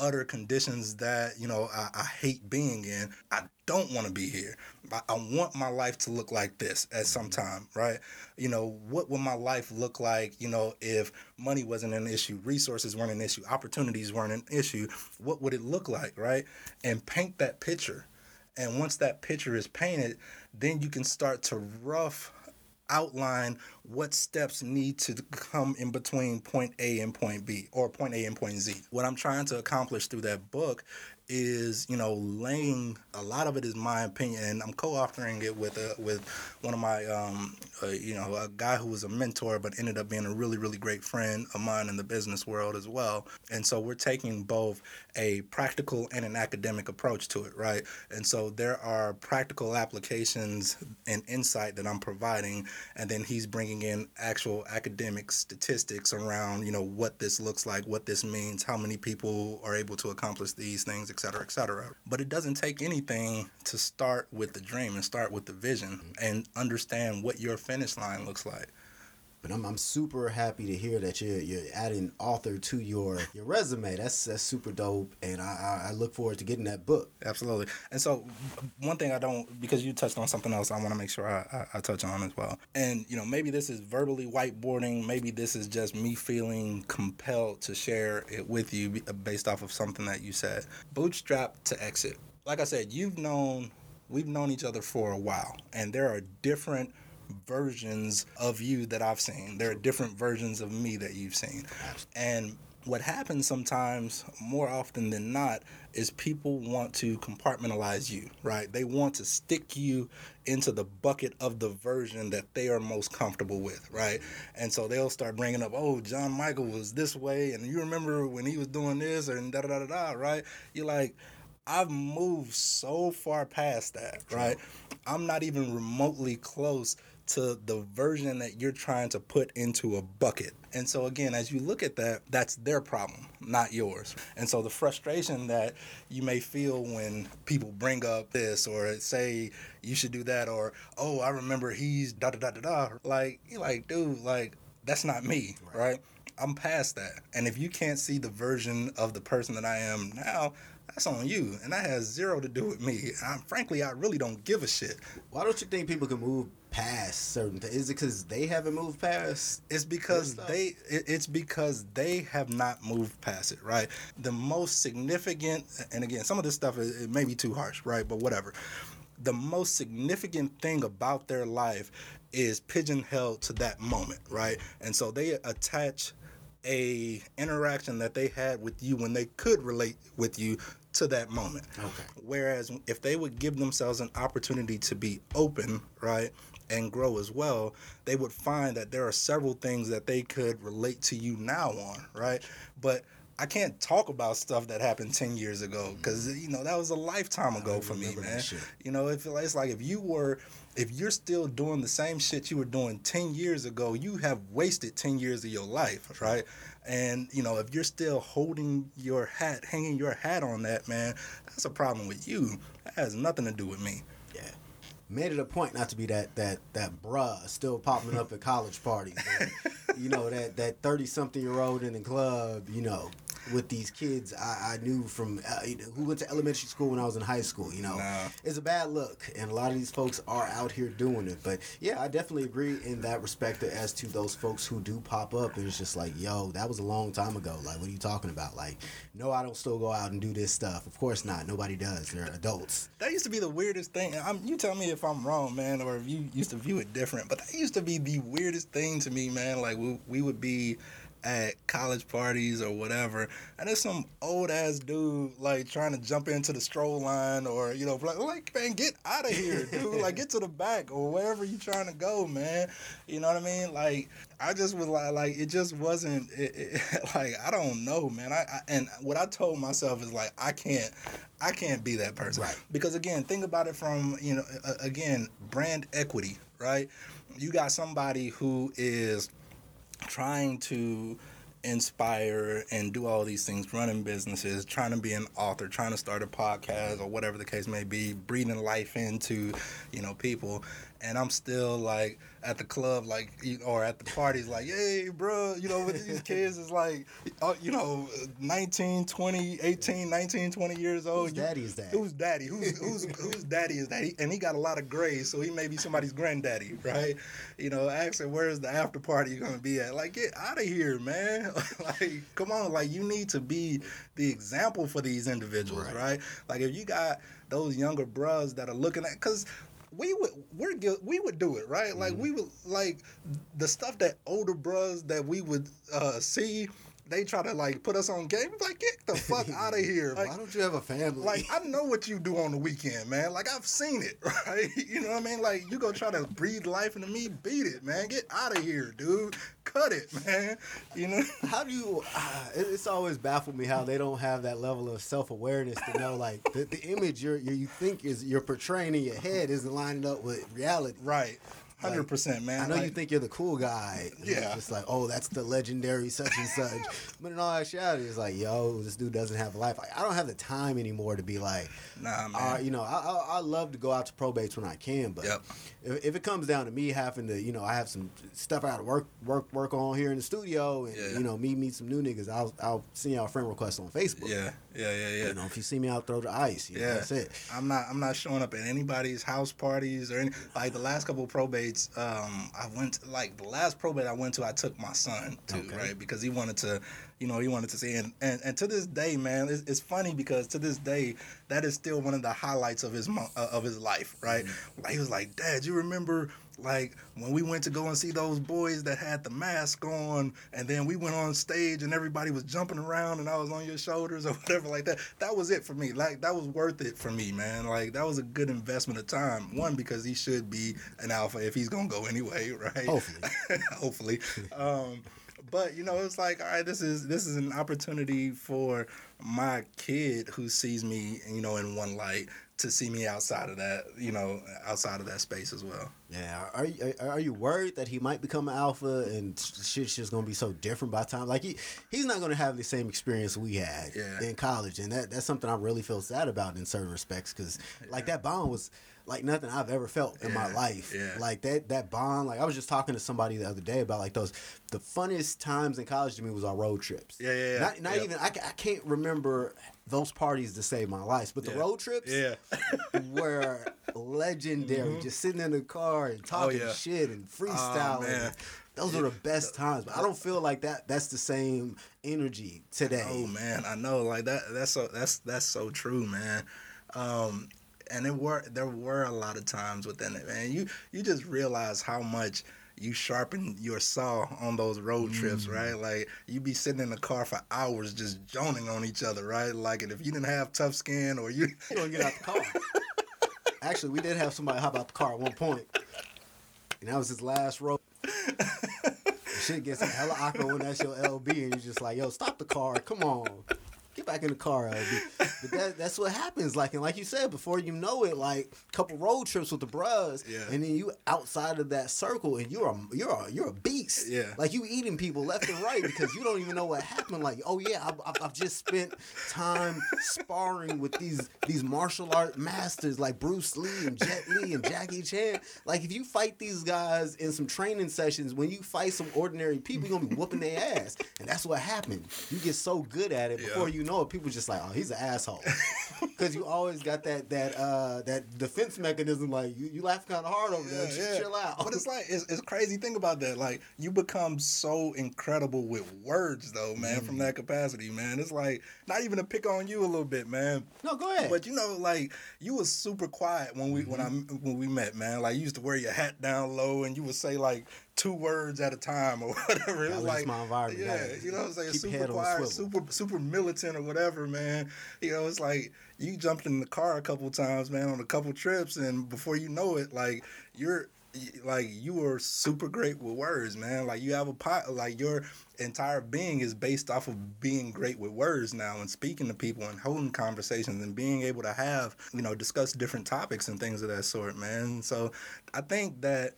Speaker 2: utter conditions that you know I, I hate being in. I don't want to be here. I, I, want my life to look like this at some mm-hmm. time, right? You know, what would my life look like? You know, if money wasn't an issue, resources weren't an issue, opportunities weren't an issue. What would it look like, right? And paint that picture. And once that picture is painted, then you can start to rough outline what steps need to come in between point A and point B or point A and point Z. What I'm trying to accomplish through that book is you know laying a lot of it is my opinion and i'm co-authoring it with a, with one of my um, uh, you know a guy who was a mentor but ended up being a really really great friend of mine in the business world as well. And so we're taking both a practical and an academic approach to it right? And so there are practical applications and insight that i'm providing and then he's bringing in actual academic statistics around you know what this looks like what this means how many people are able to accomplish these things cetera, et cetera. But it doesn't take anything to start with the dream and start with the vision and understand what your finish line looks like.
Speaker 1: But I'm, I'm super happy to hear that you're you're adding author to your your resume. That's that's super dope, and I I look forward to getting that book.
Speaker 2: Absolutely. And so one thing I don't because you touched on something else, I want to make sure I, I, I touch on as well. And you know maybe this is verbally whiteboarding, maybe this is just me feeling compelled to share it with you uh, based off of something that you said. Bootstrap to exit. Like I said, you've known we've known each other for a while, and there are different versions of you that I've seen. There are different versions of me that you've seen. And what happens sometimes, more often than not, is people want to compartmentalize you, right? They want to stick you into the bucket of the version that they are most comfortable with, right? And so they'll start bringing up, oh, John Michael was this way, and you remember when he was doing this, and da da da da, right? You're like, I've moved so far past that, right? I'm not even remotely close to the version that you're trying to put into a bucket. And so, again, as you look at that, that's their problem, not yours. And so, the frustration that you may feel when people bring up this or say you should do that, or, oh, I remember he's da da da da da, like, you're like, dude, like, that's not me, right? right? I'm past that. And if you can't see the version of the person that I am now, that's on you, and that has zero to do with me. I'm, frankly, I really don't give a shit.
Speaker 1: Why don't you think people can move past certain things? Is it because they haven't moved past?
Speaker 2: It's because they. It's because they have not moved past it. Right. The most significant, and again, some of this stuff is, it may be too harsh, right? But whatever. The most significant thing about their life is pigeonholed to that moment, right? And so they attach a interaction that they had with you when they could relate with you to that moment. Okay. Whereas if they would give themselves an opportunity to be open, right, and grow as well, they would find that there are several things that they could relate to you now on, right? But I can't talk about stuff that happened 10 years ago because, you know, that was a lifetime ago for me, man. You know, if it's like if you were if you're still doing the same shit you were doing 10 years ago, you have wasted 10 years of your life, right? And, you know, if you're still holding your hat, hanging your hat on that, man, that's a problem with you. That has nothing to do with me.
Speaker 1: Yeah. Made it a point not to be that that that bruh still popping up at college parties. <laughs> you know, that that 30 something year old in the club, you know, with these kids I, I knew from uh, who went to elementary school when I was in high school. You know, nah. it's a bad look, and a lot of these folks are out here doing it. But yeah, I definitely agree in that respect as to those folks who do pop up, and it's just like, yo, that was a long time ago. Like, what are you talking about? Like, no, I don't still go out and do this stuff. Of course not. Nobody does. They're adults.
Speaker 2: That used to be the weirdest thing. I'm, you tell me if I'm wrong, man, or if you used to view it different. But that used to be the weirdest thing to me, man. Like we, we would be at college parties or whatever, and there's some old ass dude like trying to jump into the stroll line or you know like, like man get out of here, dude. like get to the back or wherever you trying to go, man. You know what I mean? Like I just was like like it just wasn't <laughs> it, it, like I don't know, man. I, I and what I told myself is like I can't I can't be that person.
Speaker 1: Right.
Speaker 2: Because again, think about it from, you know, again, brand equity, right? You got somebody who is trying to inspire and do all these things, running businesses, trying to be an author, trying to start a podcast or whatever the case may be, breathing life into, you know, people. And I'm still like at the club, like, or at the parties, like, hey, bro, you know, with these kids is like, uh, you know, 19, 20, 18, 19, 20 years old.
Speaker 1: Whose daddy is that?
Speaker 2: Who's daddy? Who's, who's, whose daddy is that? He, and he got a lot of grays, so he may be somebody's granddaddy, right? You know, asking where's the after party going to be at? Like, get out of here, man. <laughs> like, come on. Like, you need to be the example for these individuals, right? right? Like, if you got those younger bros that are looking at, because we would we're we would do it right like mm-hmm. we would like the stuff that older bros that we would uh, see they try to like put us on game. Like, get the fuck <laughs> out of here. Like,
Speaker 1: Why don't you have a family?
Speaker 2: Like, I know what you do on the weekend, man. Like, I've seen it, <laughs> right? You know what I mean? Like, you go try to breathe life into me, beat it, man. Get out of here, dude. Cut it, man. You know? <laughs>
Speaker 1: How do you? Uh, it's always baffled me how they don't have that level of self awareness to know like the, the image you're, you think is you're portraying in your head isn't lining up with reality.
Speaker 2: Right. Hundred percent, man.
Speaker 1: I know
Speaker 2: like,
Speaker 1: you think you're the cool guy.
Speaker 2: Yeah.
Speaker 1: It's like, oh, that's the legendary such and such. <laughs> but in all actuality, it's like, yo, this dude doesn't have a life. Like, I don't have the time anymore to be like,
Speaker 2: nah, man.
Speaker 1: Uh, you know, I, I, I love to go out to probates when I can, but
Speaker 2: yep.
Speaker 1: if, if it comes down to me having to, you know, I have some stuff I got to work work work on here in the studio, and
Speaker 2: yeah.
Speaker 1: you know, me meet some new niggas. I'll I'll send y'all a friend request on Facebook.
Speaker 2: Yeah, yeah, yeah, yeah.
Speaker 1: You know, if you see me out, throw the ice. You know,
Speaker 2: yeah,
Speaker 1: that's it.
Speaker 2: I'm not I'm not showing up at anybody's house parties or any like the last couple probates. Um, I went to, like the last probate I went to. I took my son to
Speaker 1: Okay.
Speaker 2: right because he wanted to, you know, he wanted to see. And and, and to this day, man, it's, it's funny because to this day, that is still one of the highlights of his mo- uh, of his life. Right? Like he was like, Dad, you remember? Like when we went to go and see those boys that had the mask on, and then we went on stage and everybody was jumping around and I was on your shoulders <laughs> or whatever like that. That was it for me. Like that was worth it for me, man. Like that was a good investment of time. One because he should be an alpha if he's gonna go <laughs> anyway, right?
Speaker 1: Hopefully. <laughs>
Speaker 2: Hopefully. Um, but you know, it's like, all right, this is this is an opportunity for my kid who sees me, you know, in one light to see me outside of that, you know, outside of that space as well.
Speaker 1: Yeah, are you are you worried that he might become an alpha and shit's just gonna be so different by time? Like he he's not gonna have the same experience we had
Speaker 2: Yeah.
Speaker 1: in college, and that that's something I really feel sad about in certain respects because like that bond was like nothing I've ever felt in my life.
Speaker 2: yeah.
Speaker 1: Like that that bond. Like I was just talking to somebody the other day about like those the funnest times in college to me was our road trips.
Speaker 2: Yeah, yeah, yeah.
Speaker 1: Not, not
Speaker 2: Yep.
Speaker 1: even I, I can't remember those parties to save my life, but the
Speaker 2: Yeah.
Speaker 1: road trips
Speaker 2: Yeah. <laughs>
Speaker 1: were legendary. Just sitting in the car and talking
Speaker 2: Mm-hmm. Oh, yeah.
Speaker 1: shit and freestyling.
Speaker 2: man.
Speaker 1: Those are the best times. But I don't feel like that. That's the same energy today.
Speaker 2: Oh man, I know. Like that. That's so. That's that's so true, man. Um, and it were there were a lot of times within it, man. You you just realize how much you sharpen your saw on those road trips,
Speaker 1: Mm.
Speaker 2: right? Like you be sitting in the car for hours just joning on each other, right? Like, and if you didn't have tough skin or you,
Speaker 1: You don't get out the car. <laughs> Actually, we did have somebody hop out the car at one point, and that was his last road. <laughs> Shit gets hella awkward when that's your LB, and you're just like, "Yo, stop the car! Come on, get back in the car, LB." But that, that's what happens. Like, and like you said, before you know it, like a couple road trips with the bros,
Speaker 2: Yeah.
Speaker 1: and then you outside of that circle, and you're a you're a you're a beast.
Speaker 2: Yeah.
Speaker 1: like you eating people left and right because you don't even know what happened. Like, oh yeah, I've, I've- I've just spent time sparring with these these martial art masters like Bruce Lee and Jet Li and Jackie Chan. Like, if you fight these guys in some training sessions, when you fight some ordinary people, you're gonna be whooping their ass, and that's what happened. You get so good at it before
Speaker 2: Yeah.
Speaker 1: you know it, people just like, oh, he's an asshole, <laughs> because you always got that that uh that defense mechanism. Like, you, you laugh kind of hard over there. Just chill out.
Speaker 2: But it's like <laughs> it's, it's crazy. Think about that. Like you become so incredible with words, though, man.
Speaker 1: Mm.
Speaker 2: From that capacity, man. It's like not even to pick on you a little bit, man.
Speaker 1: no, go ahead.
Speaker 2: But you know, like you was super quiet when we when I
Speaker 1: Mm-hmm.
Speaker 2: when we met, man. Like you used to wear your hat down low, and you would say like two words at a time or <laughs> whatever. It was like,
Speaker 1: my environment.
Speaker 2: yeah,
Speaker 1: Gotta
Speaker 2: you know, it's like
Speaker 1: keep your
Speaker 2: super
Speaker 1: head on the
Speaker 2: quiet, super super militant or whatever, man. You know, it's like you jumped in the car a couple times, man, on a couple trips, and before you know it, like you're like you are super great with words, man. Like you have a pot, like your entire being is based off of being great with words now and speaking to people and holding conversations and being able to have, you know, discuss different topics and things of that sort, man. So I think that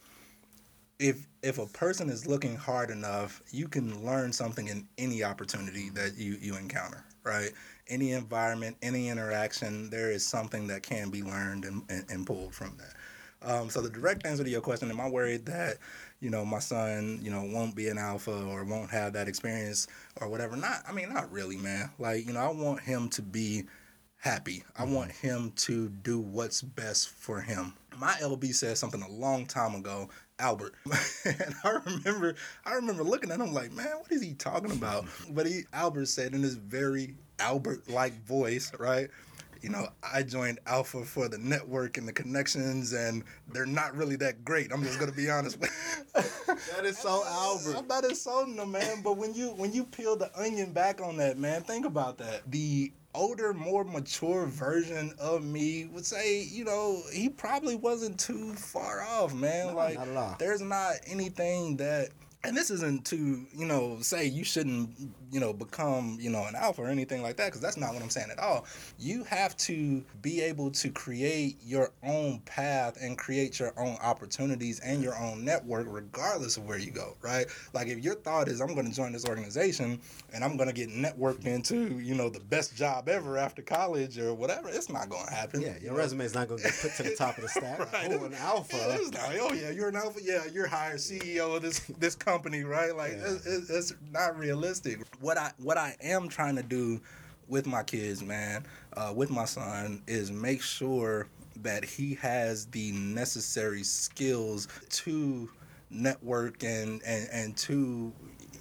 Speaker 2: if if a person is looking hard enough, you can learn something in any opportunity that you you encounter, right? Any environment, any interaction, there is something that can be learned and, and, and pulled from that. Um, so the direct answer to your question, am I worried that, you know, my son, you know, won't be an alpha or won't have that experience or whatever? Not, I mean, not really, man. Like, you know, I want him to be happy. I want him to do what's best for him. My LB said something a long time ago, Albert, <laughs> and I remember, I remember looking at him like, man, what is he talking about? <laughs> But he, Albert said in his very Albert-like voice, right? you know, I joined Alpha for the network and the connections, and they're not really that great. I'm just gonna be honest. <laughs>
Speaker 1: That is so Albert.
Speaker 2: I'm not insulting them, man. But when you when you peel the onion back on that, man, think about that. The older, more mature version of me would say, you know, he probably wasn't too far off, man.
Speaker 1: No,
Speaker 2: like,
Speaker 1: not
Speaker 2: there's not anything that. And this isn't to, you know, say you shouldn't, you know, become, you know, an alpha or anything like that, because that's not what I'm saying at all. You have to be able to create your own path and create your own opportunities and your own network, regardless of where you go, right? Like if your thought is, I'm going to join this organization and I'm going to get networked into, you know, the best job ever after college or whatever, it's not going to happen.
Speaker 1: Yeah, your resume is not going to get put to the top of the stack. <laughs>
Speaker 2: Right.
Speaker 1: Oh, an alpha.
Speaker 2: Yeah, it's not, oh yeah, you're an alpha. Yeah, you're hired CEO of this this company, right? Like
Speaker 1: Yeah.
Speaker 2: it's, it's not realistic. What I what I am trying to do with my kids, man, uh, with my son, is make sure that he has the necessary skills to network and and and to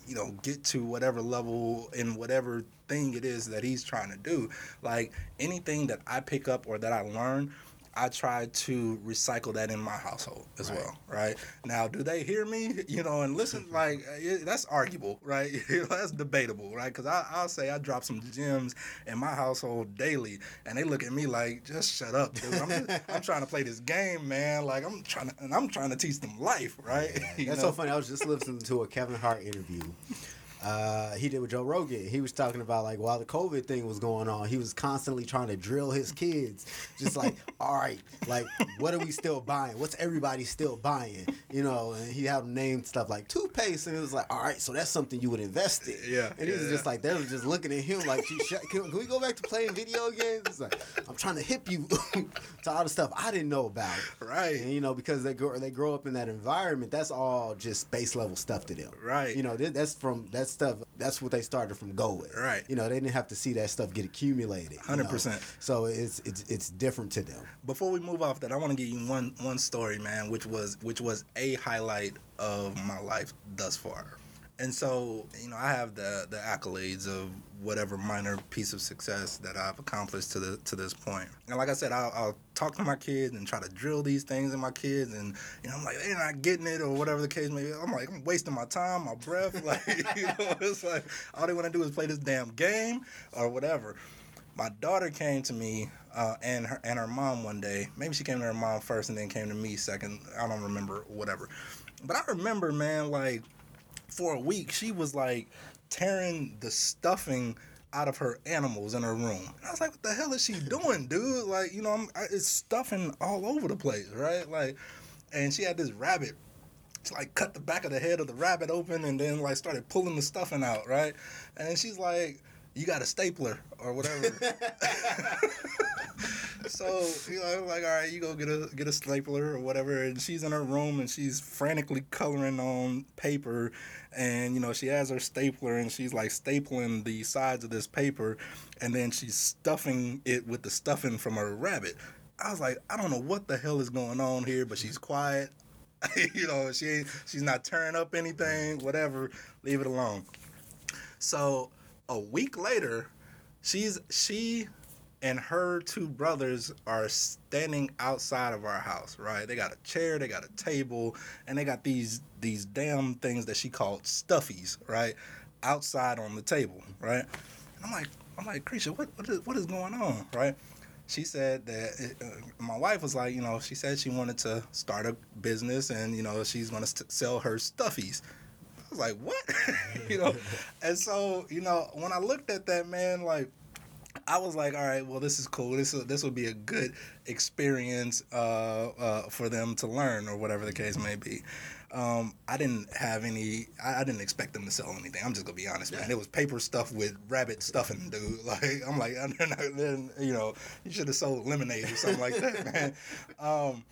Speaker 2: you know get to whatever level in whatever thing it is that he's trying to do. Like anything that i pick up or that i learn I try to recycle that in my household as
Speaker 1: Right.
Speaker 2: well, right? Now, do they hear me, <laughs> you know, and listen? <laughs> Like, uh, that's arguable, right? <laughs> That's debatable, right? Because I'll say I drop some gems in my household daily, and they look at me like, just shut up, dude. I'm, just, I'm trying to play this game, man. Like, I'm trying to, and I'm trying to teach them life, right? You
Speaker 1: That's
Speaker 2: know?
Speaker 1: so funny. I was just listening to a Kevin Hart interview. Uh, he did with Joe Rogan. He was talking about like while the COVID thing was going on, he was constantly trying to drill his kids. Just like, <laughs> all right, like what are we still buying? What's everybody still buying? You know, and he had them name stuff like toothpaste, and it was like, all right, so that's something you would invest in.
Speaker 2: Yeah,
Speaker 1: And he was
Speaker 2: yeah.
Speaker 1: just like, they were just looking at him like, can, we go back to playing video games? It's like, I'm trying to hip you <laughs> to all the stuff I didn't know about.
Speaker 2: Right.
Speaker 1: And, you know, because they grow they grow up in that environment, that's all just base level stuff to them.
Speaker 2: Right.
Speaker 1: You know, that's from that stuff. That's what they started from go with.
Speaker 2: Right.
Speaker 1: You know, they didn't have to see that stuff get accumulated. you know.
Speaker 2: 100%.
Speaker 1: So it's it's it's different to them.
Speaker 2: Before we move off that, I want to give you one one story, man, which was which was a highlight of my life thus far. And so, you know, I have the the accolades of whatever minor piece of success that I've accomplished to the to this point. And like I said, I'll, I'll talk to my kids and try to drill these things in my kids, and you know, I'm like they're not getting it or whatever the case may be. I'm like I'm wasting my time, my breath, <laughs> like you know, <laughs> it's like all they want to do is play this damn game or whatever my daughter came to me uh, and her and her mom one day. Maybe she came to her mom first and then came to me second. I don't remember, whatever. But I remember, man, like for a week she was like tearing the stuffing out of her animals in her room. And I was like, what the hell is she doing, dude? Like, you know, I'm, I, it's stuffing all over the place, right? Like, and she had this rabbit. She like cut the back of the head of the rabbit open and then like started pulling the stuffing out, right? And she's like, "You got a stapler or whatever." <laughs> <laughs> so you know, I'm like, all right, you go get a get a stapler or whatever. And she's in her room and she's frantically coloring on paper, and you know she has her stapler and she's like stapling the sides of this paper, and then she's stuffing it with the stuffing from her rabbit. I was like, I don't know what the hell is going on here, but she's quiet. <laughs> you know, she she's not tearing up anything, whatever. Leave it alone. So a week later, she's she and her two brothers are standing outside of our house, right? They got a chair, they got a table, and they got these these damn things that she called stuffies, right? Outside on the table, right? And I'm like, I'm like, Krisha, what what is, what is going on, right? She said that it, uh, my wife was like, you know, she said she wanted to start a business and you know she's gonna st- sell her stuffies. I was like, what? <laughs> you know, and so you know when I looked at that man, like I was like, all right, well, this is cool. This this would be a good experience uh, uh, for them to learn, or whatever the case may be. Um, I didn't have any. I, I, didn't expect them to sell anything. I'm just gonna be honest, man. It was paper stuff with rabbit stuffing, dude. <laughs> Like I'm like, <laughs> then you know, you should have sold lemonade or something like that, man. Um,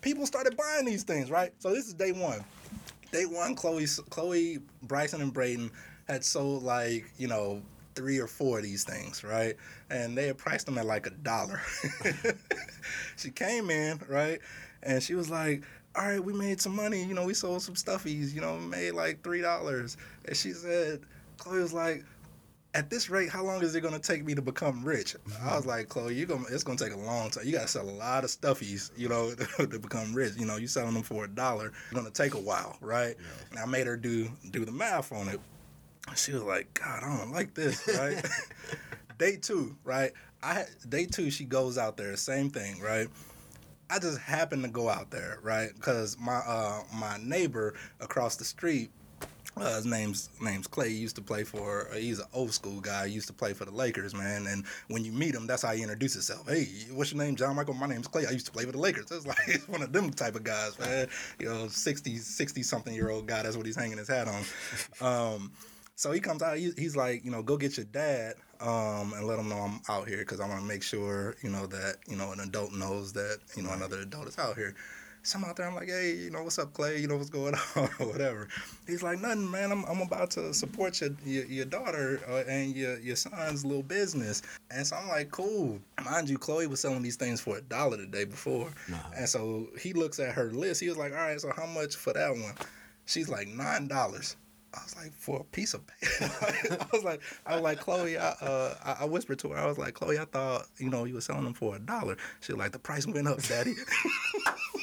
Speaker 2: people started buying these things, right? So this is day one. Day one, Chloe, Chloe, Bryson, and Braden had sold like you know three or four of these things, right? And they had priced them at like a dollar. <laughs> she came in, right? And she was like, all right, we made some money. You know, we sold some stuffies, you know, made like $3. And she said, Chloe was like, at this rate, how long is it gonna take me to become rich? Mm-hmm. I was like, Chloe, you gonna it's gonna take a long time. You gotta sell a lot of stuffies, you know, <laughs> to become rich. You know, you selling them for a dollar, it's gonna take a while, right? Yeah. And I made her do do the math on it she was like, God, I don't like this, right? <laughs> day two, right? I day two, she goes out there, same thing, right? I just happened to go out there, right? Because my uh, my neighbor across the street, uh, his name's name's Clay. He used to play for. Uh, he's an old school guy. He used to play for the Lakers, man. And when you meet him, that's how he introduces himself. Hey, what's your name, John Michael? My name's Clay. I used to play for the Lakers. It's <laughs> like he's one of them type of guys, man. You know, 60, 60 something year old guy. That's what he's hanging his hat on. Um, so he comes out. he's like, you know, go get your dad um, and let him know I'm out here because I want to make sure, you know, that you know an adult knows that you know another adult is out here. So I'm out there. I'm like, hey, you know, what's up, Clay? You know what's going <laughs> on or whatever. He's like, nothing, man. I'm, I'm about to support your your, your daughter uh, and your your son's little business. And so I'm like, cool. Mind you, Chloe was selling these things for a dollar the day before. And so he looks at her list. He was like, all right, so how much for that one? She's like nine dollars. I was like, for a piece of paper. <laughs> I was like, I was like, Chloe, I, uh, I, whispered to her, I was like, Chloe, I thought, you know, you were selling them for a dollar. She was like, the price went up, daddy. <laughs>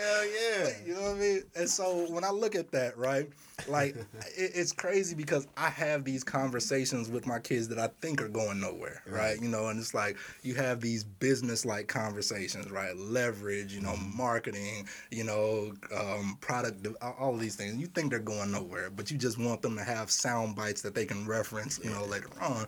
Speaker 1: Hell yeah. <laughs>
Speaker 2: You know what I mean? And so when I look at that, right, like <laughs> it, it's crazy because I have these conversations with my kids that I think are going nowhere, right? right? You know, and it's like you have these business like conversations, right? Leverage, you know, mm-hmm. marketing, you know, um, product, all of these things. You think they're going nowhere, but you just want them to have sound bites that they can reference, you know, later on.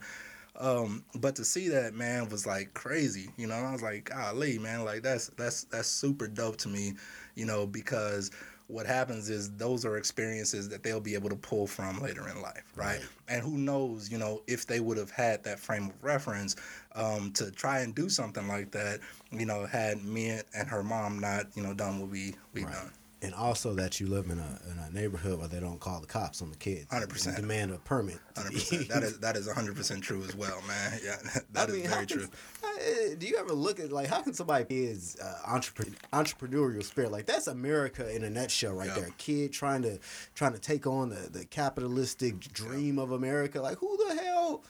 Speaker 2: Um, but to see that man was like crazy, you know. I was like, golly, man, like that's that's that's super dope to me, you know, because what happens is those are experiences that they'll be able to pull from later in life, right? right. And who knows, you know, if they would have had that frame of reference um, to try and do something like that, you know, had me and her mom not, you know, done what we we right. done
Speaker 1: and also that you live in a in a neighborhood where they don't call the cops on the kids.
Speaker 2: Hundred percent.
Speaker 1: Demand a permit.
Speaker 2: Hundred percent. That is <laughs> that is hundred percent true as well, man. Yeah, <laughs> that I is mean, very true.
Speaker 1: Uh, do you ever look at like how can somebody be his uh, entrepreneur, entrepreneurial spirit? Like that's America in a nutshell, right there. kid trying to trying to take on the the capitalistic dream of America. Like who the hell?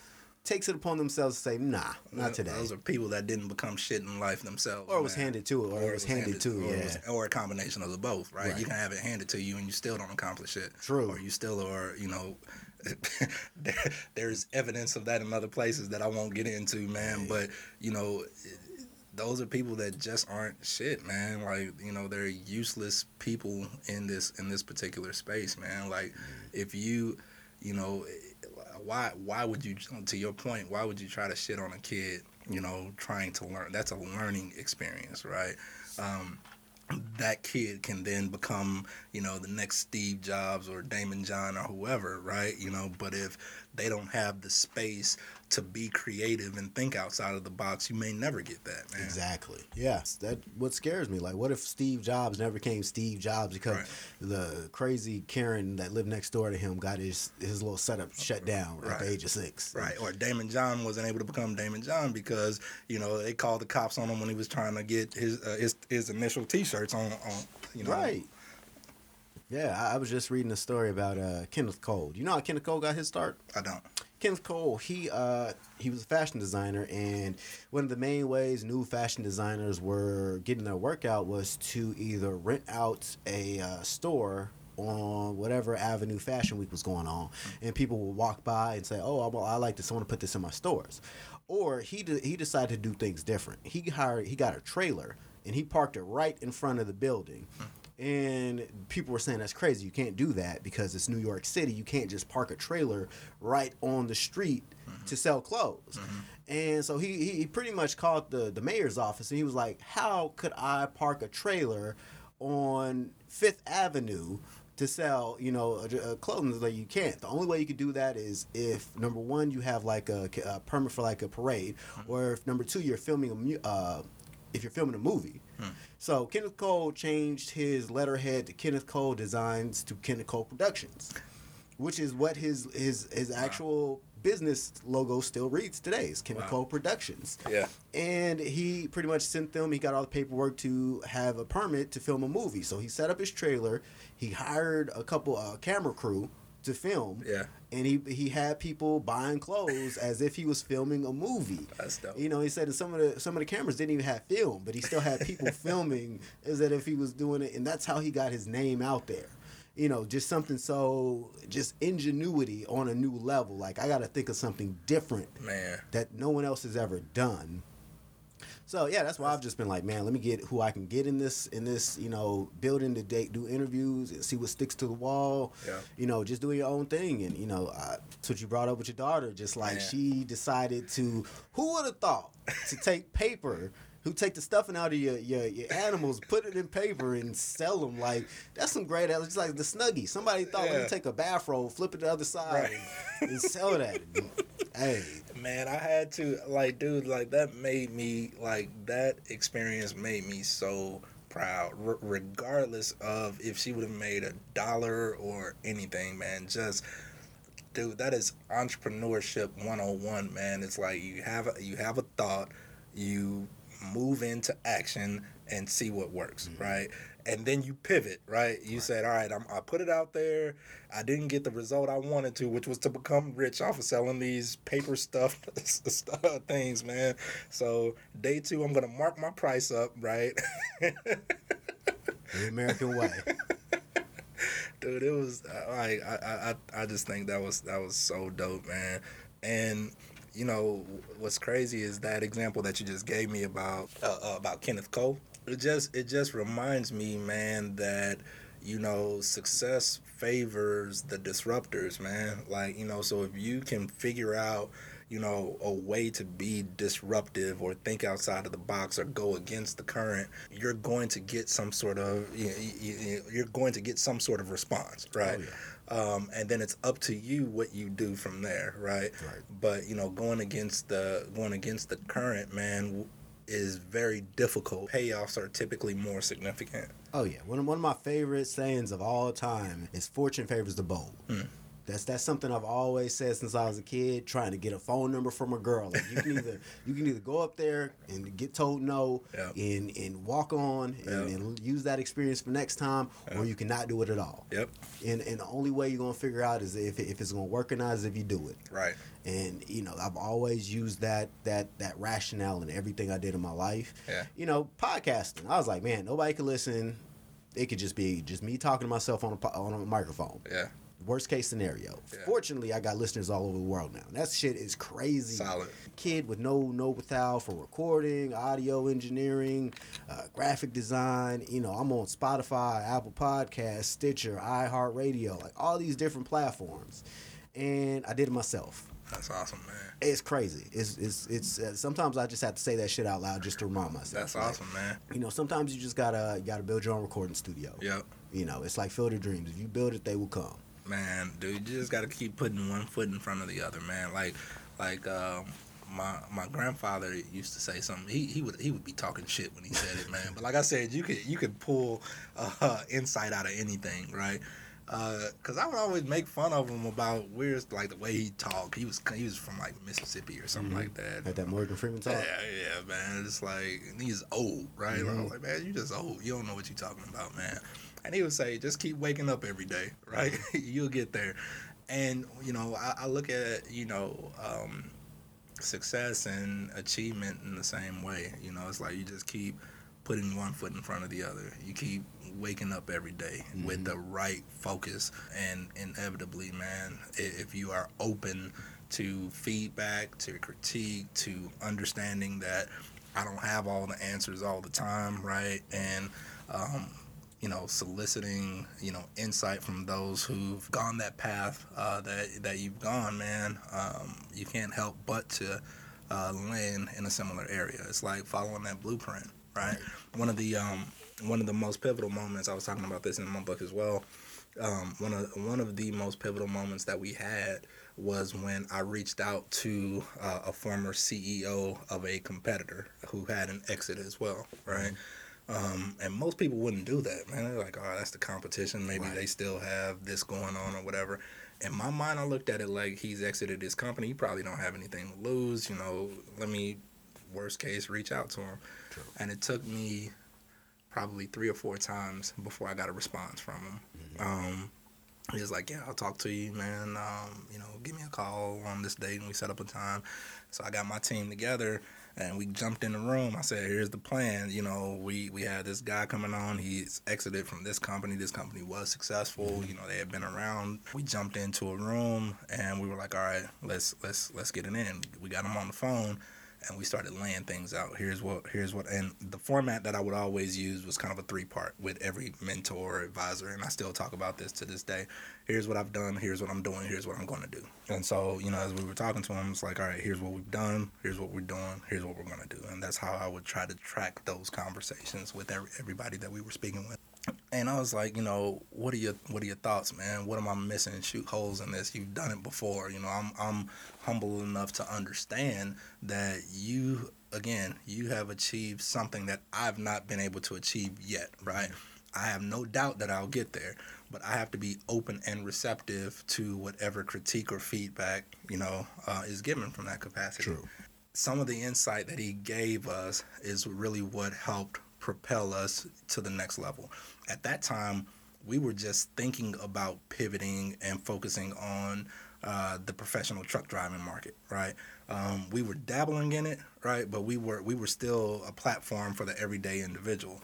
Speaker 1: Takes it upon themselves to say, nah, not today.
Speaker 2: Those are people that didn't become shit in life themselves.
Speaker 1: Or it was man. handed to it, or, or it was handed, handed to, or yeah. Was,
Speaker 2: or a combination of the both, right? right? You can have it handed to you and you still don't accomplish it.
Speaker 1: True.
Speaker 2: Or you still are, you know, <laughs> there, there's evidence of that in other places that I won't get into, man. Yeah. But, you know, those are people that just aren't shit, man. Like, you know, they're useless people in this in this particular space, man. Like, mm-hmm. if you, you know, why why would you to your point why would you try to shit on a kid you know trying to learn that's a learning experience right um, that kid can then become, you know, the next Steve Jobs or Daymond John or whoever, right? You know, but if they don't have the space to be creative and think outside of the box, you may never get that, man.
Speaker 1: Exactly. Yes, that what scares me. Like, what if Steve Jobs never came Steve Jobs because right. the crazy Karen that lived next door to him got his his little setup shut down right. at the age of six.
Speaker 2: Right. Or Daymond John wasn't able to become Daymond John because you know they called the cops on him when he was trying to get his uh, his his initial T-shirts on on you know.
Speaker 1: Right Yeah, I, I was just reading a story about uh, Kenneth Cole. You know how Kenneth Cole got his start?
Speaker 2: I don't.
Speaker 1: Kenneth Cole, he uh, he was a fashion designer, and one of the main ways new fashion designers were getting their workout was to either rent out a uh, store on whatever avenue Fashion Week was going on, and people would walk by and say, "Oh, I, I like this. I want to put this in my stores," or he de- he decided to do things different. He hired he got a trailer and he parked it right in front of the building. And people were saying that's crazy. You can't do that because it's New York City. You can't just park a trailer right on the street mm-hmm. to sell clothes. Mm-hmm. And so he, he he pretty much called the, the mayor's office and he was like, How could I park a trailer on Fifth Avenue to sell, you know, a, a clothing? Like you can't. The only way you could do that is if number one you have like a, a permit for like a parade, mm-hmm. or if number two you're filming a uh, if you're filming a movie. So Kenneth Cole changed his letterhead to Kenneth Cole Designs to Kenneth Cole Productions, which is what his his his actual business logo still reads today. It's Kenneth
Speaker 2: Wow.
Speaker 1: Cole Productions.
Speaker 2: Yeah.
Speaker 1: And he pretty much sent them. He got all the paperwork to have a permit to film a movie. So he set up his trailer. He hired a couple uh, camera crew to film.
Speaker 2: Yeah.
Speaker 1: And he he had people buying clothes as if he was filming a movie.
Speaker 2: That's dope.
Speaker 1: You know, he said some of the some of the cameras didn't even have film, but he still had people <laughs> filming as that if he was doing it, and that's how he got his name out there. You know, just something so just ingenuity on a new level. Like I got to think of something different
Speaker 2: Man.
Speaker 1: that no one else has ever done. So yeah, that's why I've just been like, man, let me get who I can get in this in this you know building to date, do interviews, and see what sticks to the wall.
Speaker 2: Yeah.
Speaker 1: You know, just doing your own thing, and you know, uh, that's what you brought up with your daughter. Just like she decided to, who would have thought to take paper. Who take the stuffing out of your, your, your animals, put it in paper, and sell them? Like that's some great. It's just like the Snuggie. Somebody thought, let
Speaker 2: Yeah.
Speaker 1: me take a bathrobe, flip it the other side,
Speaker 2: Right.
Speaker 1: and, and sell that. <laughs> hey,
Speaker 2: Man, I had to like, dude, like that made me like that experience made me so proud. R- regardless of if she would have made a dollar or anything, man, just dude, that is entrepreneurship 101, man. It's like you have a, you have a thought, you move into action and see what works, mm-hmm. right? And then you pivot, right? You said, "All right, I'm, I put it out there. I didn't get the result I wanted to, which was to become rich off of selling these paper stuff, <laughs> stuff things, man. So day two, I'm gonna mark my price up, right?
Speaker 1: the American way. <laughs>
Speaker 2: dude it was uh, like I, I I- I just think that was that was so dope man and you know what's crazy is that example that you just gave me about uh, uh, about Kenneth Cole it just it just reminds me man that you know success favors the disruptors man. Like you know so if you can figure out you know a way to be disruptive or think outside of the box or go against the current you're going to get some sort of you, you, you're going to get some sort of response right? Oh um, and then it's up to you what you do from there right?
Speaker 1: Right.
Speaker 2: but you know going against the going against the current man is very difficult. Payoffs are typically more significant.
Speaker 1: Oh yeah, one of, one of my favorite sayings of all time is "Fortune favors the bold." Hmm. That's that's something I've always said since I was a kid. Trying to get a phone number from a girl, like you can either <laughs> you can either go up there and get told no,
Speaker 2: Yeah.
Speaker 1: and and walk on and,
Speaker 2: Yeah.
Speaker 1: and use that experience for next time, or you cannot do it at all.
Speaker 2: yep
Speaker 1: And and the only way you're gonna figure out is if if it's gonna work or not is if you do it.
Speaker 2: right
Speaker 1: And you know, I've always used that that that rationale in everything I did in my life.
Speaker 2: Yeah.
Speaker 1: You know, podcasting. I was like, man, nobody could listen. It could just be just me talking to myself on a on a microphone.
Speaker 2: yeah
Speaker 1: Worst case scenario.
Speaker 2: Yeah.
Speaker 1: Fortunately, I got listeners all over the world now. That shit is crazy.
Speaker 2: Solid.
Speaker 1: Kid with no no without for recording, audio engineering, uh, graphic design. You know, I'm on Spotify, Apple Podcasts, Stitcher, iHeartRadio, like all these different platforms, and I did it myself.
Speaker 2: that's awesome man
Speaker 1: It's crazy. It's it's it's. Uh, sometimes I just have to say that shit out loud just to remind myself.
Speaker 2: that's
Speaker 1: Like,
Speaker 2: awesome man
Speaker 1: You know, sometimes you just gotta you gotta build your own recording studio.
Speaker 2: yep
Speaker 1: You know, it's like of Dreams. If you build it, they will come.
Speaker 2: Man, dude, you just gotta keep putting one foot in front of the other, man. Like, like um, my my grandfather used to say something. He he would he would be talking shit when he said it, man. But like I said, you could you could pull uh, insight out of anything, right? because I would always make fun of him about weird, like the way he talked. He was he was from like Mississippi or something like that.
Speaker 1: Had that Morgan Freeman talk.
Speaker 2: Yeah, yeah, man. It's like he's old, right? I was like, man, you just old. You don't know what you're talking about, man. And he would say, just keep waking up every day, <laughs> right? You'll get there. And you know, I, I look at you know um, success and achievement in the same way. You know, it's like you just keep putting one foot in front of the other. You keep waking up every day with the right focus, and inevitably, man, if you are open to feedback, to critique, to understanding that I don't have all the answers all the time, right? And um, you know, soliciting, you know, insight from those who've gone that path uh, that that you've gone, man. Um, you can't help but to uh, land in a similar area. It's like following that blueprint, right? One of the um, one of the most pivotal moments. I was talking about this in my book as well. Um, one of one of the most pivotal moments that we had was when I reached out to uh, a former CEO of a competitor who had an exit as well, right? Um, and most people wouldn't do that, man. They're like, oh, that's the competition. Maybe
Speaker 1: Right.
Speaker 2: they still have this going on or whatever. In my mind, I looked at it like he's exited his company. He probably don't have anything to lose. You know, let me, worst case, reach out to him.
Speaker 1: True.
Speaker 2: And it took me probably three or four times before I got a response from him. Um, he was like, "Yeah, I'll talk to you, man. Um, you know, give me a call on this date, and we set up a time." So I got my team together, and we jumped in the room. I said, "Here's the plan. You know, we we had this guy coming on. He's exited from this company. This company was successful. Mm-hmm. You know, they had been around. We jumped into a room, and we were like, "All right, let's let's let's get it in." We got him on the phone and we started laying things out. Here's what here's what and the format that I would always use was kind of a three part with every mentor or advisor and I still talk about this to this day. Here's what I've done, here's what I'm doing, here's what I'm gonna do. And so, you know, as we were talking to him, it's like, all right, here's what we've done, here's what we're doing, here's what we're gonna do. And that's how I would try to track those conversations with every, everybody that we were speaking with. And I was like, you know, what are your what are your thoughts, man? What am I missing? Shoot holes in this. You've done it before. You know, I'm I'm humble enough to understand that you again, you have achieved something that I've not been able to achieve yet, right? I have no doubt that I'll get there, but I have to be open and receptive to whatever critique or feedback, you know, uh, is given from that capacity
Speaker 1: True.
Speaker 2: some of the insight that he gave us is really what helped propel us to the next level. At that time, we were just thinking about pivoting and focusing on uh, the professional truck driving market, right? Um, we were dabbling in it, right? But we were we were still a platform for the everyday individual.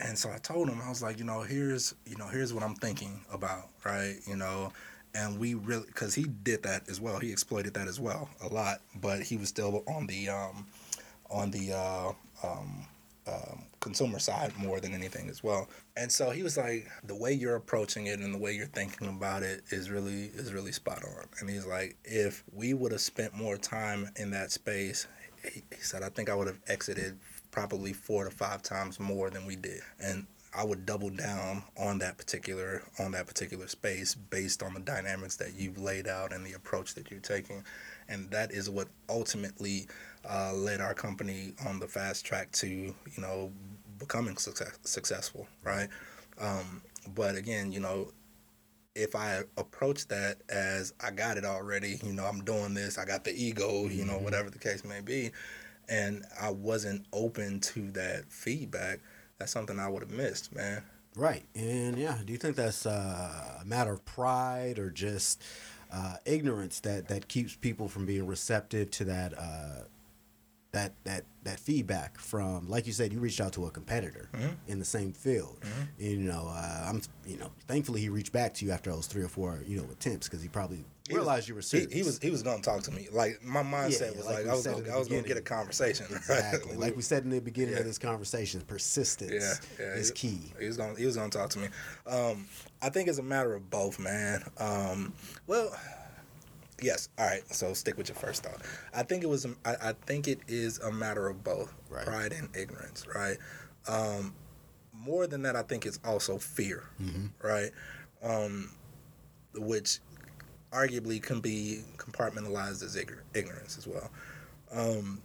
Speaker 2: And so I told him, I was like, you know, here's, you know, here's what I'm thinking about, right? You know, and we really, because he did that as well. He exploited that as well a lot, but he was still on the, um, on the uh, um, um, consumer side more than anything as well. And so he was like, the way you're approaching it and the way you're thinking about it is really is really spot on. And he's like, if we would have spent more time in that space, he, said, I think I would have exited probably four to five times more than we did. And I would double down on that particular on that particular space based on the dynamics that you've laid out and the approach that you're taking, and that is what ultimately uh, led our company on the fast track to you know becoming success, successful, right? Um, but again, you know, if I approach that as I got it already, you know, I'm doing this, I got the ego, you know, whatever the case may be, and I wasn't open to that feedback, that's something I would have missed, man.
Speaker 1: Right. And yeah, do you think that's uh, a matter of pride or just uh, ignorance that, that keeps people from being receptive to that uh, that that that feedback from like you said you reached out to a competitor
Speaker 2: Mhm.
Speaker 1: in the same field you know uh, i'm you know thankfully he reached back to you after those three or four you know attempts because he probably
Speaker 2: He was-
Speaker 1: realized you were
Speaker 2: He,
Speaker 1: serious
Speaker 2: he was he was gonna talk to me. Like my mindset
Speaker 1: Yeah,
Speaker 2: was
Speaker 1: like
Speaker 2: like, I was gonna, I was gonna get a conversation. <laughs>
Speaker 1: exactly like we said in the beginning
Speaker 2: Yeah.
Speaker 1: of this conversation persistence
Speaker 2: Yeah, yeah,
Speaker 1: is
Speaker 2: he-
Speaker 1: key
Speaker 2: He was gonna he was gonna talk to me. Um, I think it's a matter of both, man. Um, well, yes. All right. So stick with your first thought. I think it was. I, I think it is a matter of both
Speaker 1: Right.
Speaker 2: pride and ignorance. Right. Um, more than that, I think it's also fear. Right. Um, which arguably can be compartmentalized as igor- ignorance as well. Um,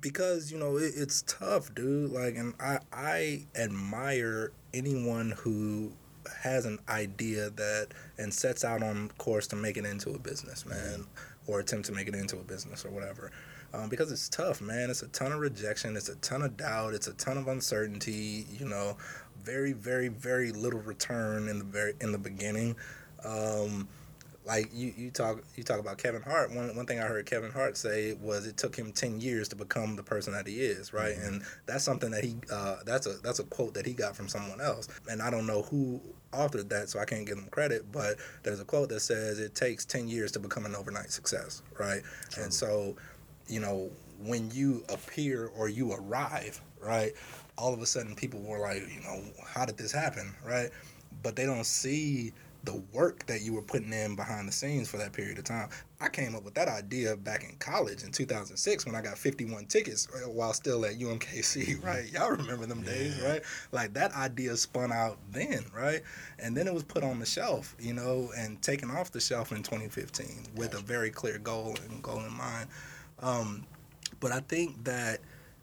Speaker 2: because you know it, it's tough, dude. Like, and I I admire anyone who has an idea that and sets out on course to make it into a business, man, or attempt to make it into a business or whatever. Um, because it's tough, man. It's a ton of rejection. It's a ton of doubt. It's a ton of uncertainty. You know, very, very, very little return in the very in the beginning. Um, like you, you talk you talk about Kevin Hart. One one thing I heard Kevin Hart say was it took him ten years to become the person that he is, right? Mm-hmm. And that's something that he uh, that's a that's a quote that he got from someone else, and I don't know who authored that, so I can't give them credit. But there's a quote that says it takes ten years to become an overnight success, right? True. And so, you know, when you appear or you arrive, right? All of a sudden, people were like, you know, how did this happen, right? But they don't see the work that you were putting in behind the scenes for that period of time. I came up with that idea back in college in 2006 when I got 51 tickets uh, while still at UMKC, <laughs> right? Y'all remember them yeah. days, right? Like that idea spun out then, right? And then it was put on the shelf, you know, and taken off the shelf in 2015 with gotcha. a very clear goal and goal in mind. Um, but I think that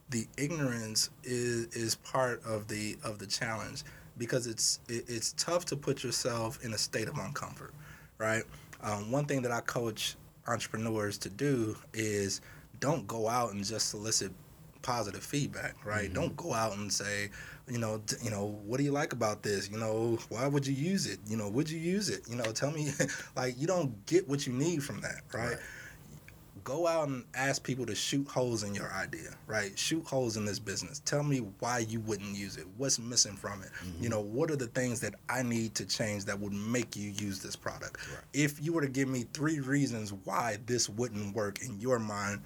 Speaker 2: the ignorance is is part of the of the challenge because it's it, it's tough to put yourself in a state of uncomfort, right? Um, one thing that I coach entrepreneurs to do is don't go out and just solicit positive feedback, right? Mm-hmm. Don't go out and say, you know, d- you know, what do you like about this? You know, why would you use it? You know, would you use it? You know, tell me, <laughs> like, you don't get what you need from that, right? right go out and ask people to shoot holes in your idea, right? Shoot holes in this business. Tell me why you wouldn't use it. What's missing from it? Mm-hmm. You know, what are the things that I need to change that would make you use this product? Right. If you were to give me three reasons why this wouldn't work in your mind,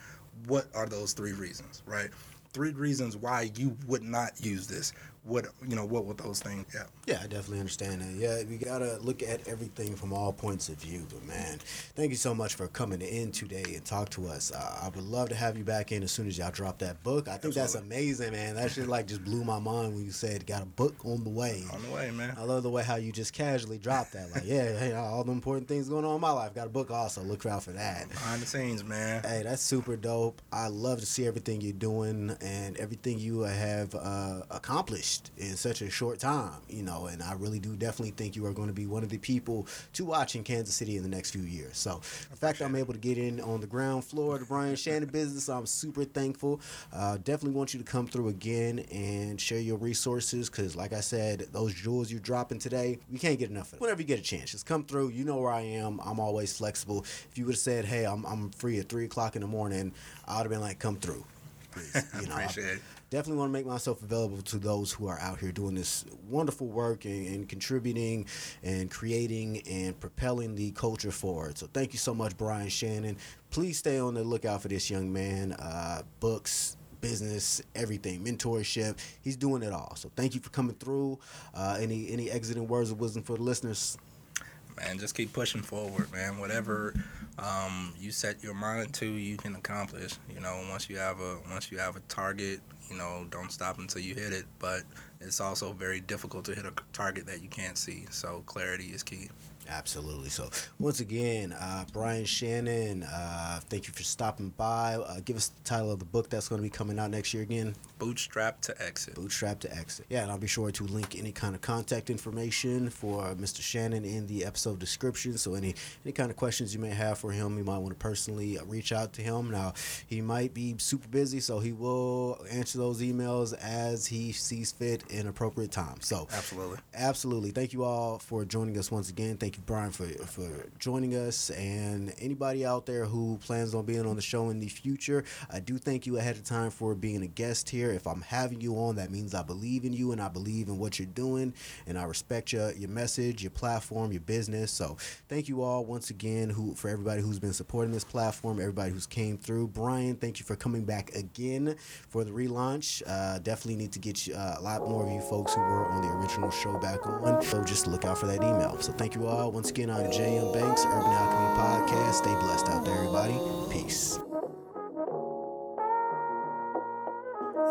Speaker 2: what are those three reasons, right? Three reasons why you would not use this what you know what would those things yeah.
Speaker 1: Yeah i definitely understand that. Yeah we gotta look at everything from all points of view but man thank you so much for coming in today and talk to us. Uh, i would love to have you back in as soon as y'all drop that book. I think Absolutely. that's amazing man. That shit like just blew my mind when you said got a book on the way.
Speaker 2: On the way man.
Speaker 1: I love the way how you just casually dropped that like yeah hey all the important things going on in my life. Got a book also. Look out for that.
Speaker 2: Behind the scenes man.
Speaker 1: Hey that's super dope. I love to see everything you're doing and everything you have uh, accomplished accomplished in such a short time, you know, and I really do definitely think you are going to be one of the people to watch in Kansas City in the next few years. So the fact I'm able to get in on the ground floor of the Brian Shannon business, I'm super thankful. Uh, definitely want you to come through again and share your resources because, like I said, those jewels you're dropping today, we can't get enough of them. Whenever you get a chance, just come through. You know where I am. I'm always flexible. If you would have said, hey, I'm, I'm free at 3 o'clock in the morning, I would have been like, come through. Please. <laughs> You know, Appreciate it definitely want to make myself available to those who are out here doing this wonderful work and, and, contributing and creating and propelling the culture forward. So thank you so much, Brian Shannon. Please stay on the lookout for this young man. Uh, books, business, everything, mentorship. He's doing it all. So thank you for coming through. Uh, any any exiting words of wisdom for the listeners?
Speaker 2: Man, just keep pushing forward, man. Whatever um, you set your mind to, you can accomplish. You know, once you have a once you have a target, you know, don't stop until you hit it. But it's also very difficult to hit a target that you can't see. So clarity is key.
Speaker 1: Absolutely. So once again, uh, Brian Shannon, uh, thank you for stopping by. Uh, give us the title of the book that's going to be coming out next year again.
Speaker 2: Bootstrap to Exit.
Speaker 1: Bootstrap to Exit. Yeah, and I'll be sure to link any kind of contact information for Mr. Shannon in the episode description. So any any kind of questions you may have for him, you might want to personally uh, reach out to him. Now he might be super busy, so he will answer those emails as he sees fit in appropriate time. So
Speaker 2: absolutely,
Speaker 1: absolutely. Thank you all for joining us once again. Thank you, Brian, for for joining us, and anybody out there who plans on being on the show in the future. I do thank you ahead of time for being a guest here. If I'm having you on, that means I believe in you and I believe in what you're doing, and I respect your your message, your platform, your business. So thank you all once again who for everybody who's been supporting this platform, everybody who's came through. Brian, thank you for coming back again for the relaunch. Uh, definitely need to get you, uh, a lot more of you folks who were on the original show back on. So just look out for that email. So thank you all once again. I'm JM Banks, Urban Alchemy Podcast. Stay blessed out there, everybody. Peace.